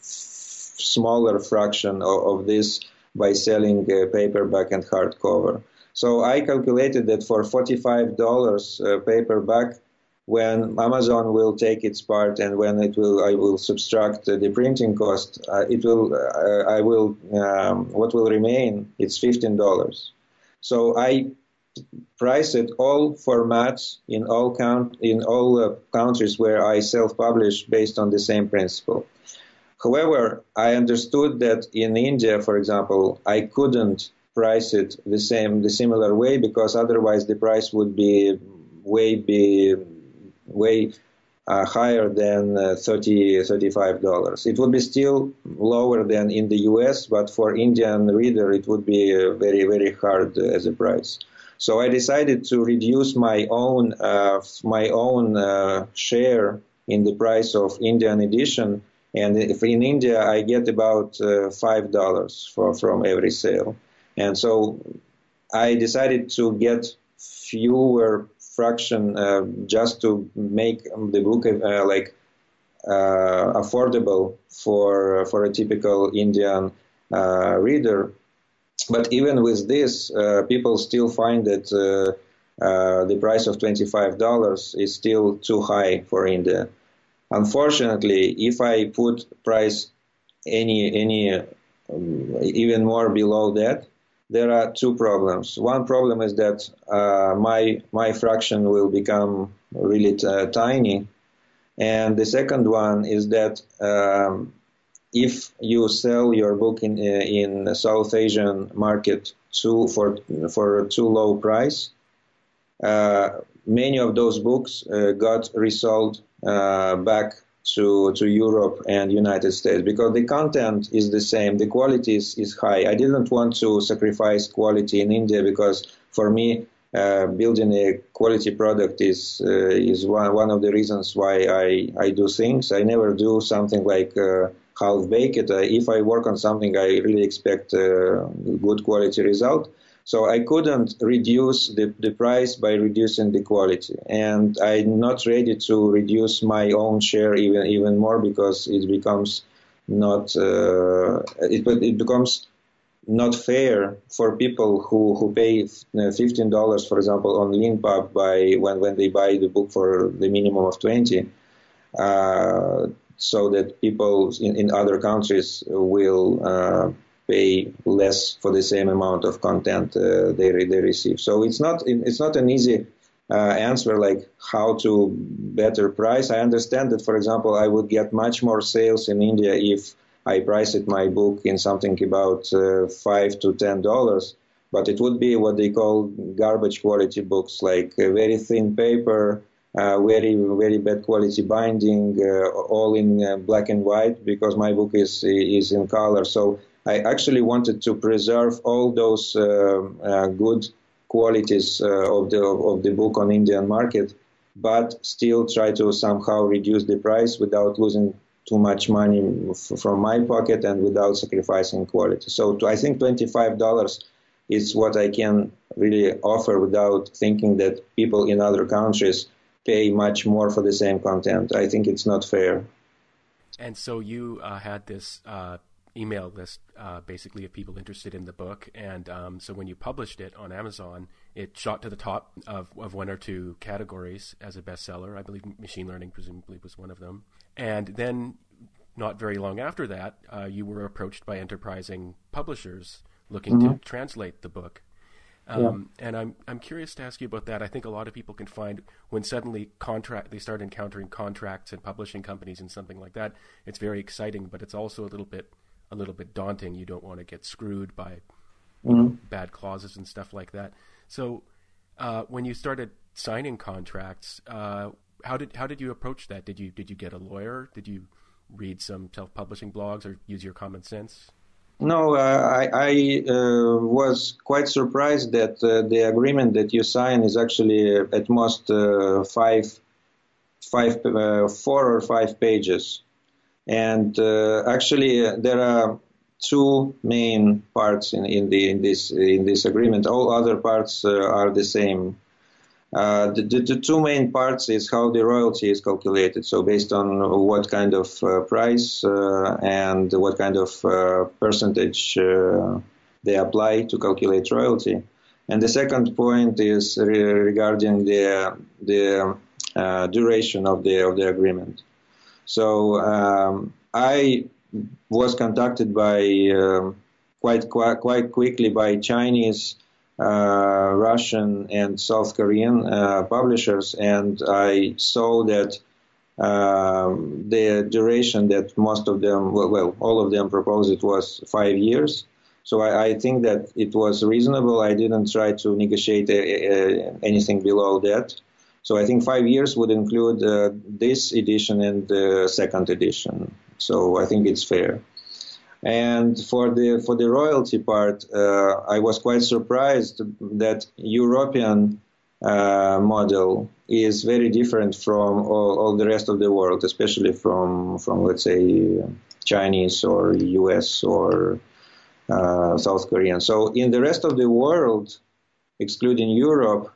smaller fraction of, of, this by selling uh, paperback and hardcover. So I calculated that for forty five dollars uh, paperback, when Amazon will take its part and when it will, I will subtract the printing cost. Uh, it will, uh, I will, um, what will remain? It's fifteen dollars. So I price it all formats in all count in all uh, countries where I self-publish based on the same principle. However, I understood that in India, for example, I couldn't price it the same, the similar way because otherwise the price would be way be way uh, higher than uh, 30 $35. It would be still lower than in the US, but for Indian reader, it would be uh, very, very hard as a price. So I decided to reduce my own uh, my own uh, share in the price of Indian edition, and if in India I get about uh, five dollars for from every sale, and so I decided to get fewer fraction uh, just to make the book uh, like uh, affordable for for a typical Indian reader. But even with this, people still find that the price of twenty five dollars is still too high for India. Unfortunately, if I put price any any um, even more below that, there are two problems. One problem is that uh, my my fraction will become really t- uh, tiny, and the second one is that um, if you sell your book in uh, in South Asian market too for for a too low price, uh, many of those books uh, got resold uh, back to to Europe and United States because the content is the same, the quality is, is high. I didn't want to sacrifice quality in India because for me uh, building a quality product is uh, is one one of the reasons why I I do things. I never do something like uh, half baked. if I work on something, I really expect a good quality result. So I couldn't reduce the, the price by reducing the quality. And I'm not ready to reduce my own share even, even more because it becomes not, uh, it, it becomes not fair for people who, who pay $15, for example, on Leanpub by when, when they buy the book for the minimum of 20. Uh, so that people in, in other countries will uh, pay less for the same amount of content uh, they they receive. So it's not it's not an easy uh, answer like how to better price. I understand that, for example, I would get much more sales in India if I priced my book in something about uh, five to ten dollars. But it would be what they call garbage quality books, like very thin paper, uh, very very bad quality binding, uh, all in uh, black and white because my book is is in color. So I actually wanted to preserve all those good qualities of the of the book on Indian market, but still try to somehow reduce the price without losing too much money f- from my pocket and without sacrificing quality. So to, I think $25 is what I can really offer without thinking that people in other countries pay much more for the same content. I think it's not fair. And so you uh, had this uh, email list, uh, basically, of people interested in the book. And um, so when you published it on Amazon, it shot to the top of, of one or two categories as a bestseller. I believe machine learning, presumably, was one of them. And then, not very long after that, uh, you were approached by enterprising publishers looking mm-hmm. to translate the book. Um, yeah. And I'm I'm curious to ask you about that. I think a lot of people can find when suddenly contract they start encountering contracts and publishing companies and something like that. It's very exciting, but it's also a little bit a little bit daunting. You don't want to get screwed by mm-hmm. know, bad clauses and stuff like that. So uh, when you started signing contracts, uh, how did how did you approach that? Did you did you get a lawyer? Did you read some self publishing blogs or use your common sense? No, uh, I, I uh, was quite surprised that uh, the agreement that you sign is actually at most uh, five, five, uh, four or five pages, and uh, actually there are two main parts in, in the in this in this agreement. All other parts are the same. Uh, the, the, the, two main parts is how the royalty is calculated. So based on what kind of uh, price uh, and what kind of uh, percentage uh, they apply to calculate royalty. And the second point is re- regarding the the duration of the of the agreement. So um, I was contacted by um, quite, quite quite quickly by Chinese uh, Russian and South Korean uh, publishers, and I saw that um, the duration that most of them, well, well, all of them proposed it was five years. So I, I, think that it was reasonable. I didn't try to negotiate a, a, anything below that. So I think five years would include uh, this edition and the second edition. So I think it's fair. And for the for the royalty part, uh, I was quite surprised that European uh, model is very different from all, all, the rest of the world, especially from from let's say Chinese or U.S. or uh, South Korean. So in the rest of the world, excluding Europe,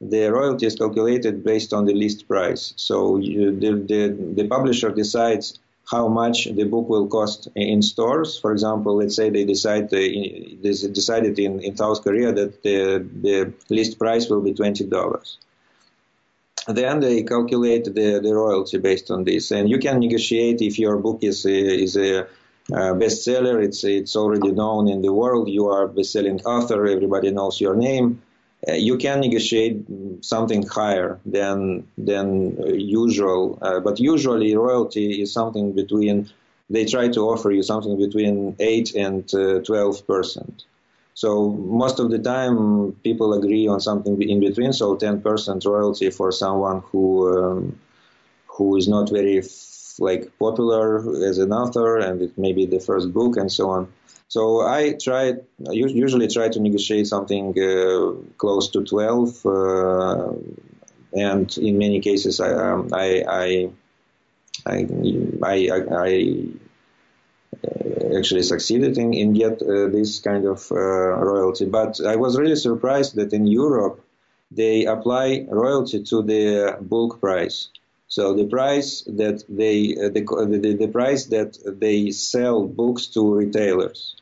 the royalty is calculated based on the list price. So you, the, the the publisher decides how much the book will cost in stores. For example, let's say they decide they decided in, in South Korea that the, the list price will be twenty dollars. Then they calculate the, the royalty based on this, and you can negotiate if your book is a, is a uh, bestseller. It's it's already known in the world. You are a best-selling author. Everybody knows your name. Uh, you can negotiate something higher than than usual, uh, but usually royalty is something between. They try to offer you something between eight and uh, twelve percent. So most of the time, people agree on something in between. So ten percent royalty for someone who um, who is not very like popular as an author, and it may be the first book and so on. So I try, usually try to negotiate something uh, close to 12, uh, and in many cases I, um, I, I, I, I, I uh, actually succeeded in, in get uh, this kind of uh, royalty. But I was really surprised that in Europe they apply royalty to the bulk price. So the price that they uh, the, the, the price that they sell books to retailers.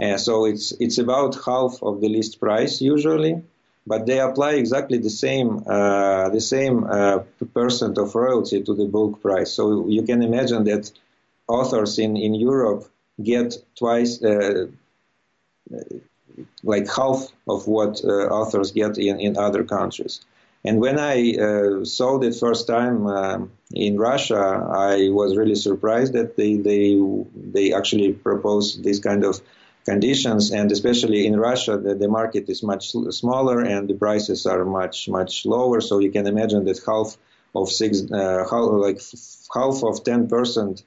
Uh, so it's it's about half of the list price usually, but they apply exactly the same uh, the same uh, percent of royalty to the bulk price. So you can imagine that authors in in Europe get twice. Uh, like half of what uh, authors get in, in other countries. And when I uh, saw the first time uh, in Russia, I was really surprised that they they they actually proposed these kind of conditions, and especially in Russia, the, the market is much smaller and the prices are much much lower. So you can imagine that half of six, uh, half, like half of ten percent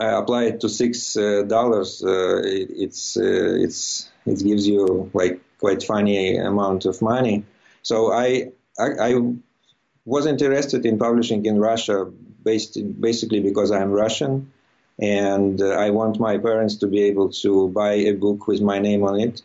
uh, applied to six uh, dollars. Uh, it, it's it's it gives you like quite funny amount of money. So I, I, I was interested in publishing in Russia based basically because I'm Russian and uh, I want my parents to be able to buy a book with my name on it.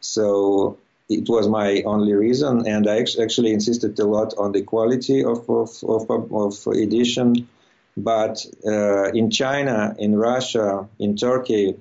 So it was my only reason, and I actually insisted a lot on the quality of of, of, of edition. But uh, in China, in Russia, in Turkey,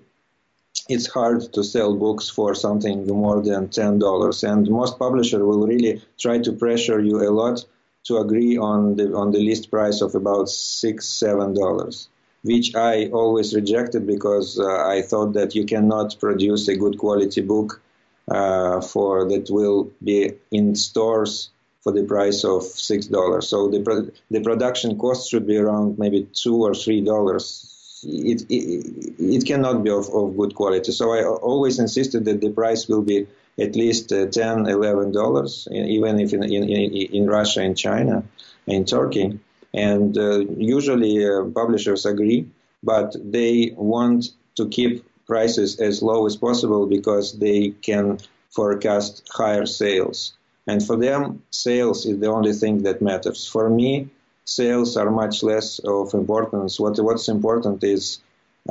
it's hard to sell books for something more than ten dollars, and most publisher will really try to pressure you a lot to agree on the on the list price of about six seven dollars, which I always rejected because uh, I thought that you cannot produce a good quality book uh, for that will be in stores for the price of six dollars. So the pro- the production cost should be around maybe two or three dollars it, it, it cannot be of, of, good quality. So I always insisted that the price will be at least uh, 10 11 dollars, even if in, in, in, Russia and China and Turkey. And uh, usually uh, publishers agree, but they want to keep prices as low as possible because they can forecast higher sales. And for them, sales is the only thing that matters. For me, sales are much less of importance. What what's important is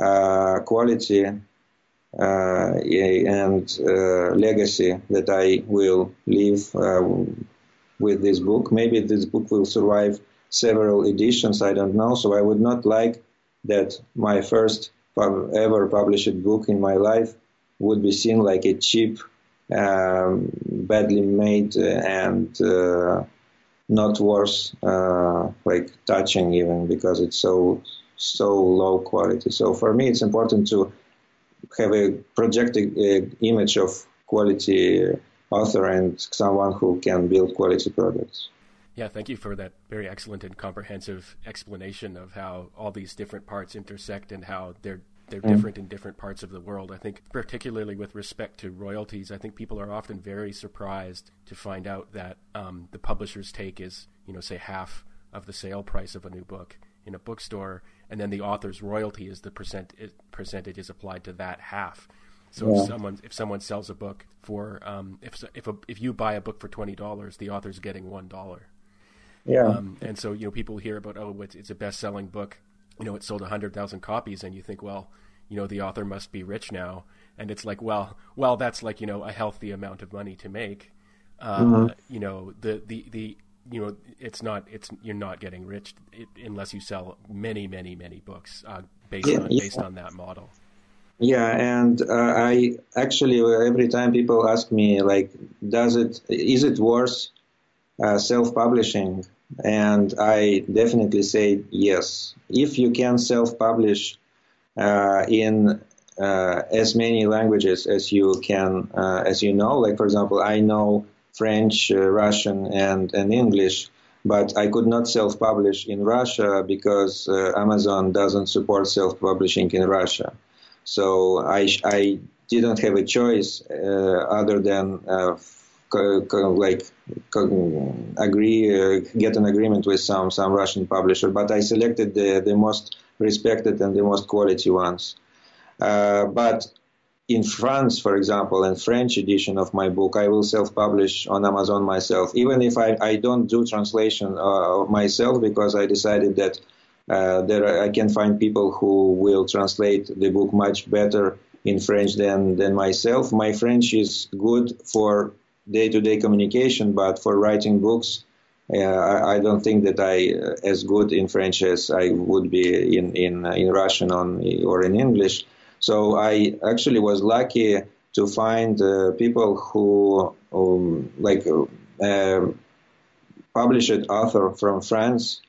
uh, quality uh, and uh, legacy that I will leave uh, with this book. Maybe this book will survive several editions. I don't know. So I would not like that my first pub- ever published book in my life would be seen like a cheap, um, badly made and uh, not worth uh, like touching even because it's so so low quality. So for me, it's important to have a projected uh, image of quality author and someone who can build quality products. Yeah, thank you for that very excellent and comprehensive explanation of how all these different parts intersect and how they're they're mm. different in different parts of the world. I think, particularly with respect to royalties, I think people are often very surprised to find out that um, the publisher's take is, you know, say half of the sale price of a new book in a bookstore, and then the author's royalty is the percent percentage is applied to that half. So yeah. if someone if someone sells a book for um, if if a, if you buy a book for twenty dollars, the author's getting one dollar. Yeah. Um, and so you know people hear about oh it's, it's a best selling book you know, it sold 100,000 copies, and you think, well, you know, the author must be rich now. And it's like, well, well, that's like, you know, a healthy amount of money to make. Uh, mm-hmm. You know, the, the, the, you know, it's not, it's, you're not getting rich it, unless you sell many, many, many books uh, based yeah, on, yeah. based on that model. Yeah, and uh, I actually every time people ask me like, does it is it worth uh, self-publishing? And I definitely say yes. If you can self publish uh, in uh, as many languages as you can, uh, as you know. Like for example, I know French, uh, Russian, and and English, but I could not self-publish in Russia because uh, Amazon doesn't support self-publishing in Russia. So I I didn't have a choice uh, other than like agree get an agreement with some some Russian publisher. But I selected the the most respected and the most quality ones. Uh, but in France, for example, in French edition of my book, I will self-publish on Amazon myself, even if I, I don't do translation uh, myself because I decided that uh, there I can find people who will translate the book much better in French than than myself. My French is good for day-to-day communication, but for writing books, uh, I, I, don't think that I uh, as good in French as I would be in in, uh, in Russian on, or in English. So I actually was lucky to find uh, people who um, like uh, published author from France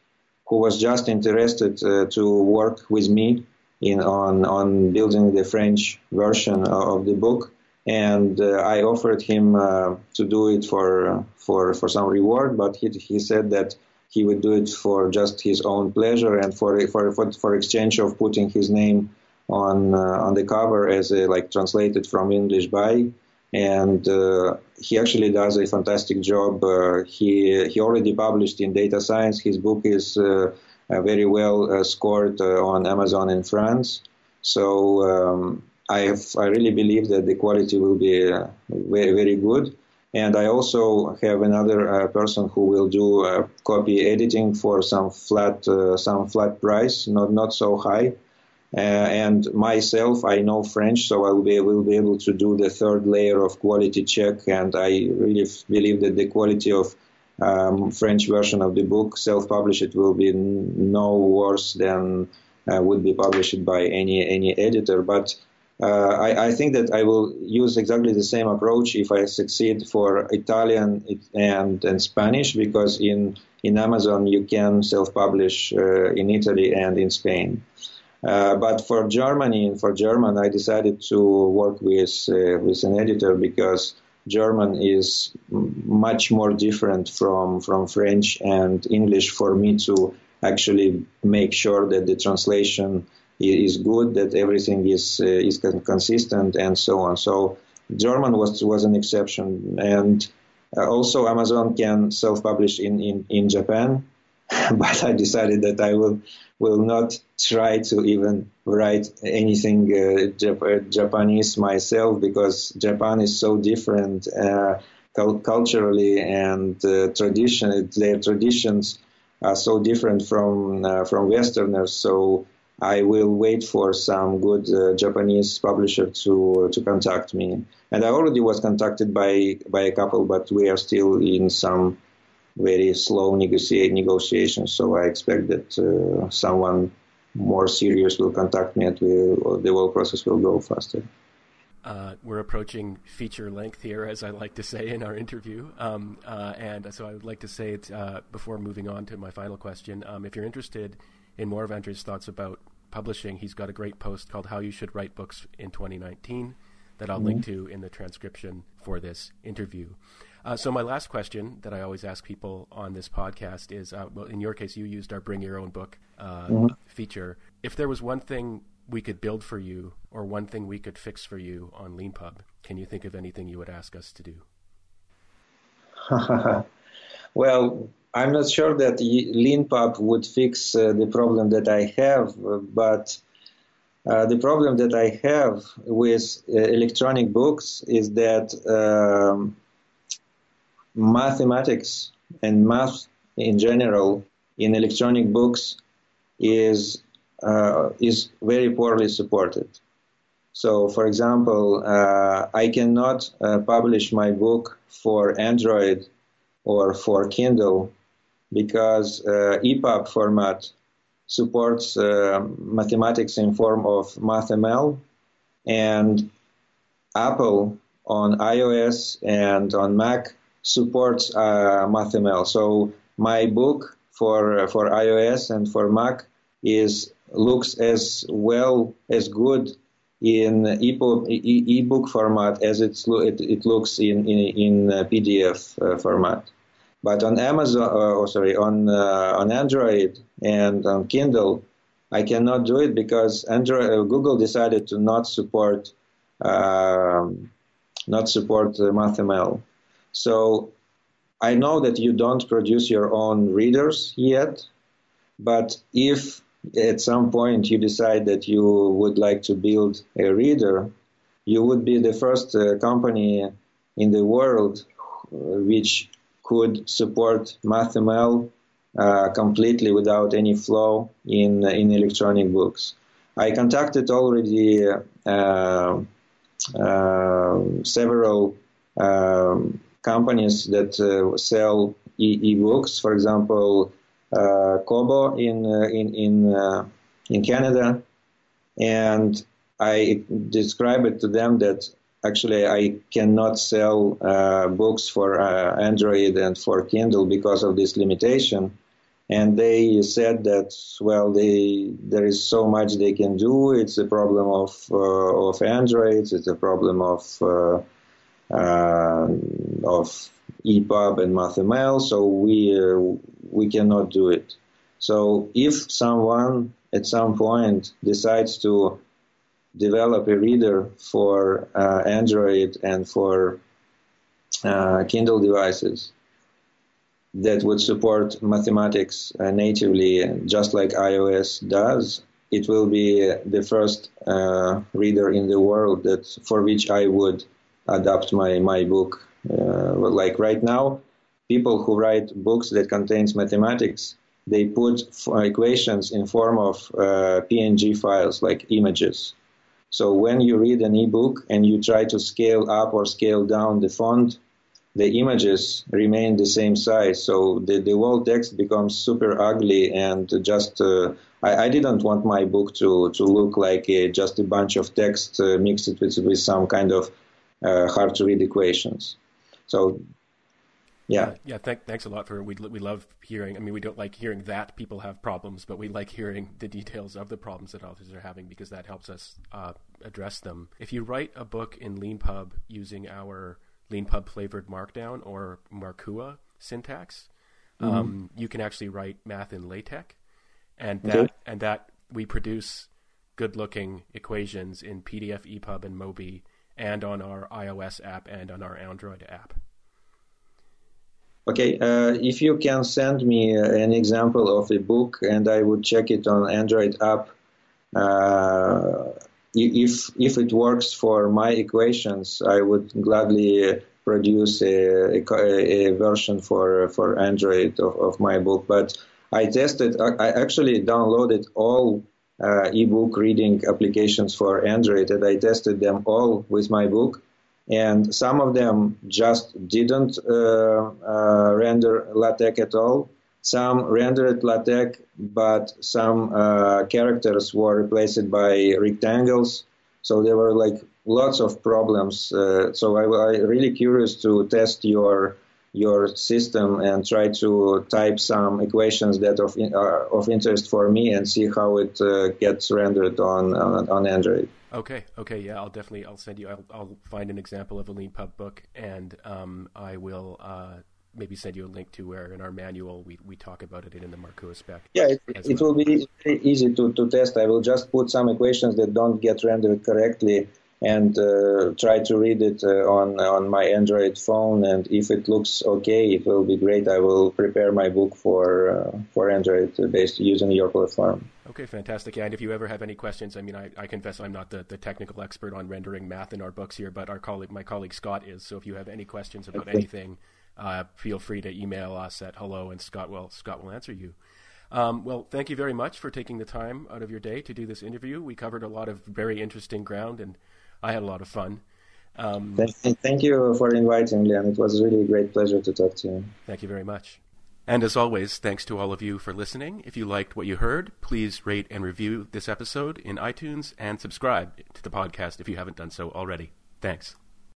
who was just interested uh, to work with me in on on building the French version of the book and uh, I offered him uh, to do it for for for some reward, but he he said that he would do it for just his own pleasure and for for for, for exchange of putting his name on uh, on the cover as a, like translated from English by. And uh, he actually does a fantastic job. Uh, he he already published in Data Science. His book is uh, very well scored on Amazon in France. So um, I have, I really believe that the quality will be uh, very very good. And I also have another uh, person who will do uh, copy editing for some flat uh, some flat price, not not so high. Uh, and myself, I know French, so I will be, will be able to do the third layer of quality check. And I really f- believe that the quality of um, French version of the book, self-published, will be n- no worse than uh, would be published by any any editor. But I, I, think that I will use exactly the same approach if I succeed for Italian and, and Spanish because in, in Amazon you can self-publish uh, in Italy and in Spain. Uh, but for Germany and for German, I decided to work with uh, with an editor because German is much more different from from French and English for me to actually make sure that the translation is good, that everything is uh, is consistent, and so on. So German was was an exception, and uh, also Amazon can self-publish in in in Japan, but I decided that I will will not try to even write anything uh, Jap- Japanese myself because Japan is so different uh, culturally and uh, tradition. Their traditions are so different from uh, from Westerners. So I will wait for some good uh, Japanese publisher to to contact me. And I already was contacted by by a couple, but we are still in some very slow negotiate negotiations. So I expect that uh, someone more serious will contact me, and we, the whole process will go faster. Uh, we're approaching feature length here, as I like to say in our interview. Um, uh, and so I would like to say it uh, before moving on to my final question. Um, if you're interested in more of Andriy's thoughts about publishing, he's got a great post called How You Should Write Books in 2019 that I'll mm-hmm. link to in the transcription for this interview. Uh, so, my last question that I always ask people on this podcast is uh, well, in your case, you used our Bring Your Own Book uh, mm-hmm. feature. If there was one thing we could build for you or one thing we could fix for you on LeanPub, can you think of anything you would ask us to do? well, I'm not sure that LeanPub would fix uh, the problem that I have, but uh, the problem that I have with uh, electronic books is that um, mathematics and math in general in electronic books is uh, is very poorly supported. So, for example, uh, I cannot uh, publish my book for Android or for Kindle because uh, EPUB format supports uh, mathematics in form of MathML, and Apple on iOS and on Mac supports uh, MathML. So my book for for iOS and for Mac is looks as well as good in ebook, e-book format as it, it looks in, in, in PDF format. But on Amazon, uh, oh, sorry, on uh, on Android and on Kindle, I cannot do it because Android, uh, Google decided to not support um, not support MathML. So I know that you don't produce your own readers yet, but if at some point you decide that you would like to build a reader, you would be the first uh, company in the world which could support MathML uh, completely without any flaw in in electronic books. I contacted already uh, uh, several um, companies that uh, sell e- books For example, uh, Kobo in in in in Canada, and I described it to them that actually I cannot sell uh, books for uh, Android and for Kindle because of this limitation. And they said that well, they there is so much they can do. It's a problem of uh, of Android. It's a problem of uh, uh, of EPUB and MathML. So we uh, we cannot do it. So if someone at some point decides to develop a reader for uh, Android and for uh, Kindle devices that would support mathematics uh, natively, just like iOS does, it will be the first uh, reader in the world that for which I would adapt my my book. Uh, like right now, people who write books that contains mathematics, they put equations in form of uh, PNG files, like images so when you read an ebook and you try to scale up or scale down the font, the images remain the same size. So the, the whole text becomes super ugly and just, uh, I, didn't want my book to, to look like a, just a bunch of text uh, mixed with, with some kind of uh, hard to read equations. So yeah. Uh, yeah. Th- thanks a lot for we we love hearing. I mean, we don't like hearing that people have problems, but we like hearing the details of the problems that authors are having because that helps us uh, address them. If you write a book in LeanPub using our LeanPub flavored Markdown or Markua syntax, mm-hmm. um, you can actually write math in LaTeX, and that okay. and that we produce good looking equations in PDF, EPUB, and Mobi, and on our iOS app and on our Android app. Okay, uh, if you can send me uh, an example of a book and I would check it on Android app, uh, if if it works for my equations, I would gladly produce a, a, a version for for Android of, of, my book. But I tested, I actually downloaded all uh, ebook reading applications for Android, and I tested them all with my book and some of them just didn't uh, uh, render LaTeX at all. Some rendered LaTeX, but some uh, characters were replaced by rectangles. So there were like lots of problems. So I was really curious to test your your system and try to type some equations that of are of interest for me and see how it uh, gets rendered on, on on Android. Okay, okay, yeah, I'll definitely I'll send you. I'll, I'll find an example of a LeanPub book, and um, I will uh, maybe send you a link to where in our manual we, we talk about it in the Markua spec. Yeah, it, it well. will be easy to, to test. I will just put some equations that don't get rendered correctly and uh, try to read it uh, on on my Android phone. And if it looks okay, it will be great. I will prepare my book for uh, for Android based using your platform. Okay, fantastic. Yeah, and if you ever have any questions, I mean, I, I confess I'm not the, the technical expert on rendering math in our books here, but our colleague, my colleague Scott is. So if you have any questions about okay. anything, uh, feel free to email us at hello, and Scott will Scott will answer you. Um, well, thank you very much for taking the time out of your day to do this interview. We covered a lot of very interesting ground, and I had a lot of fun. Um, thank, thank you for inviting, Leon. It was really a great pleasure to talk to you. Thank you very much. And as always, thanks to all of you for listening. If you liked what you heard, please rate and review this episode in iTunes and subscribe to the podcast if you haven't done so already. Thanks.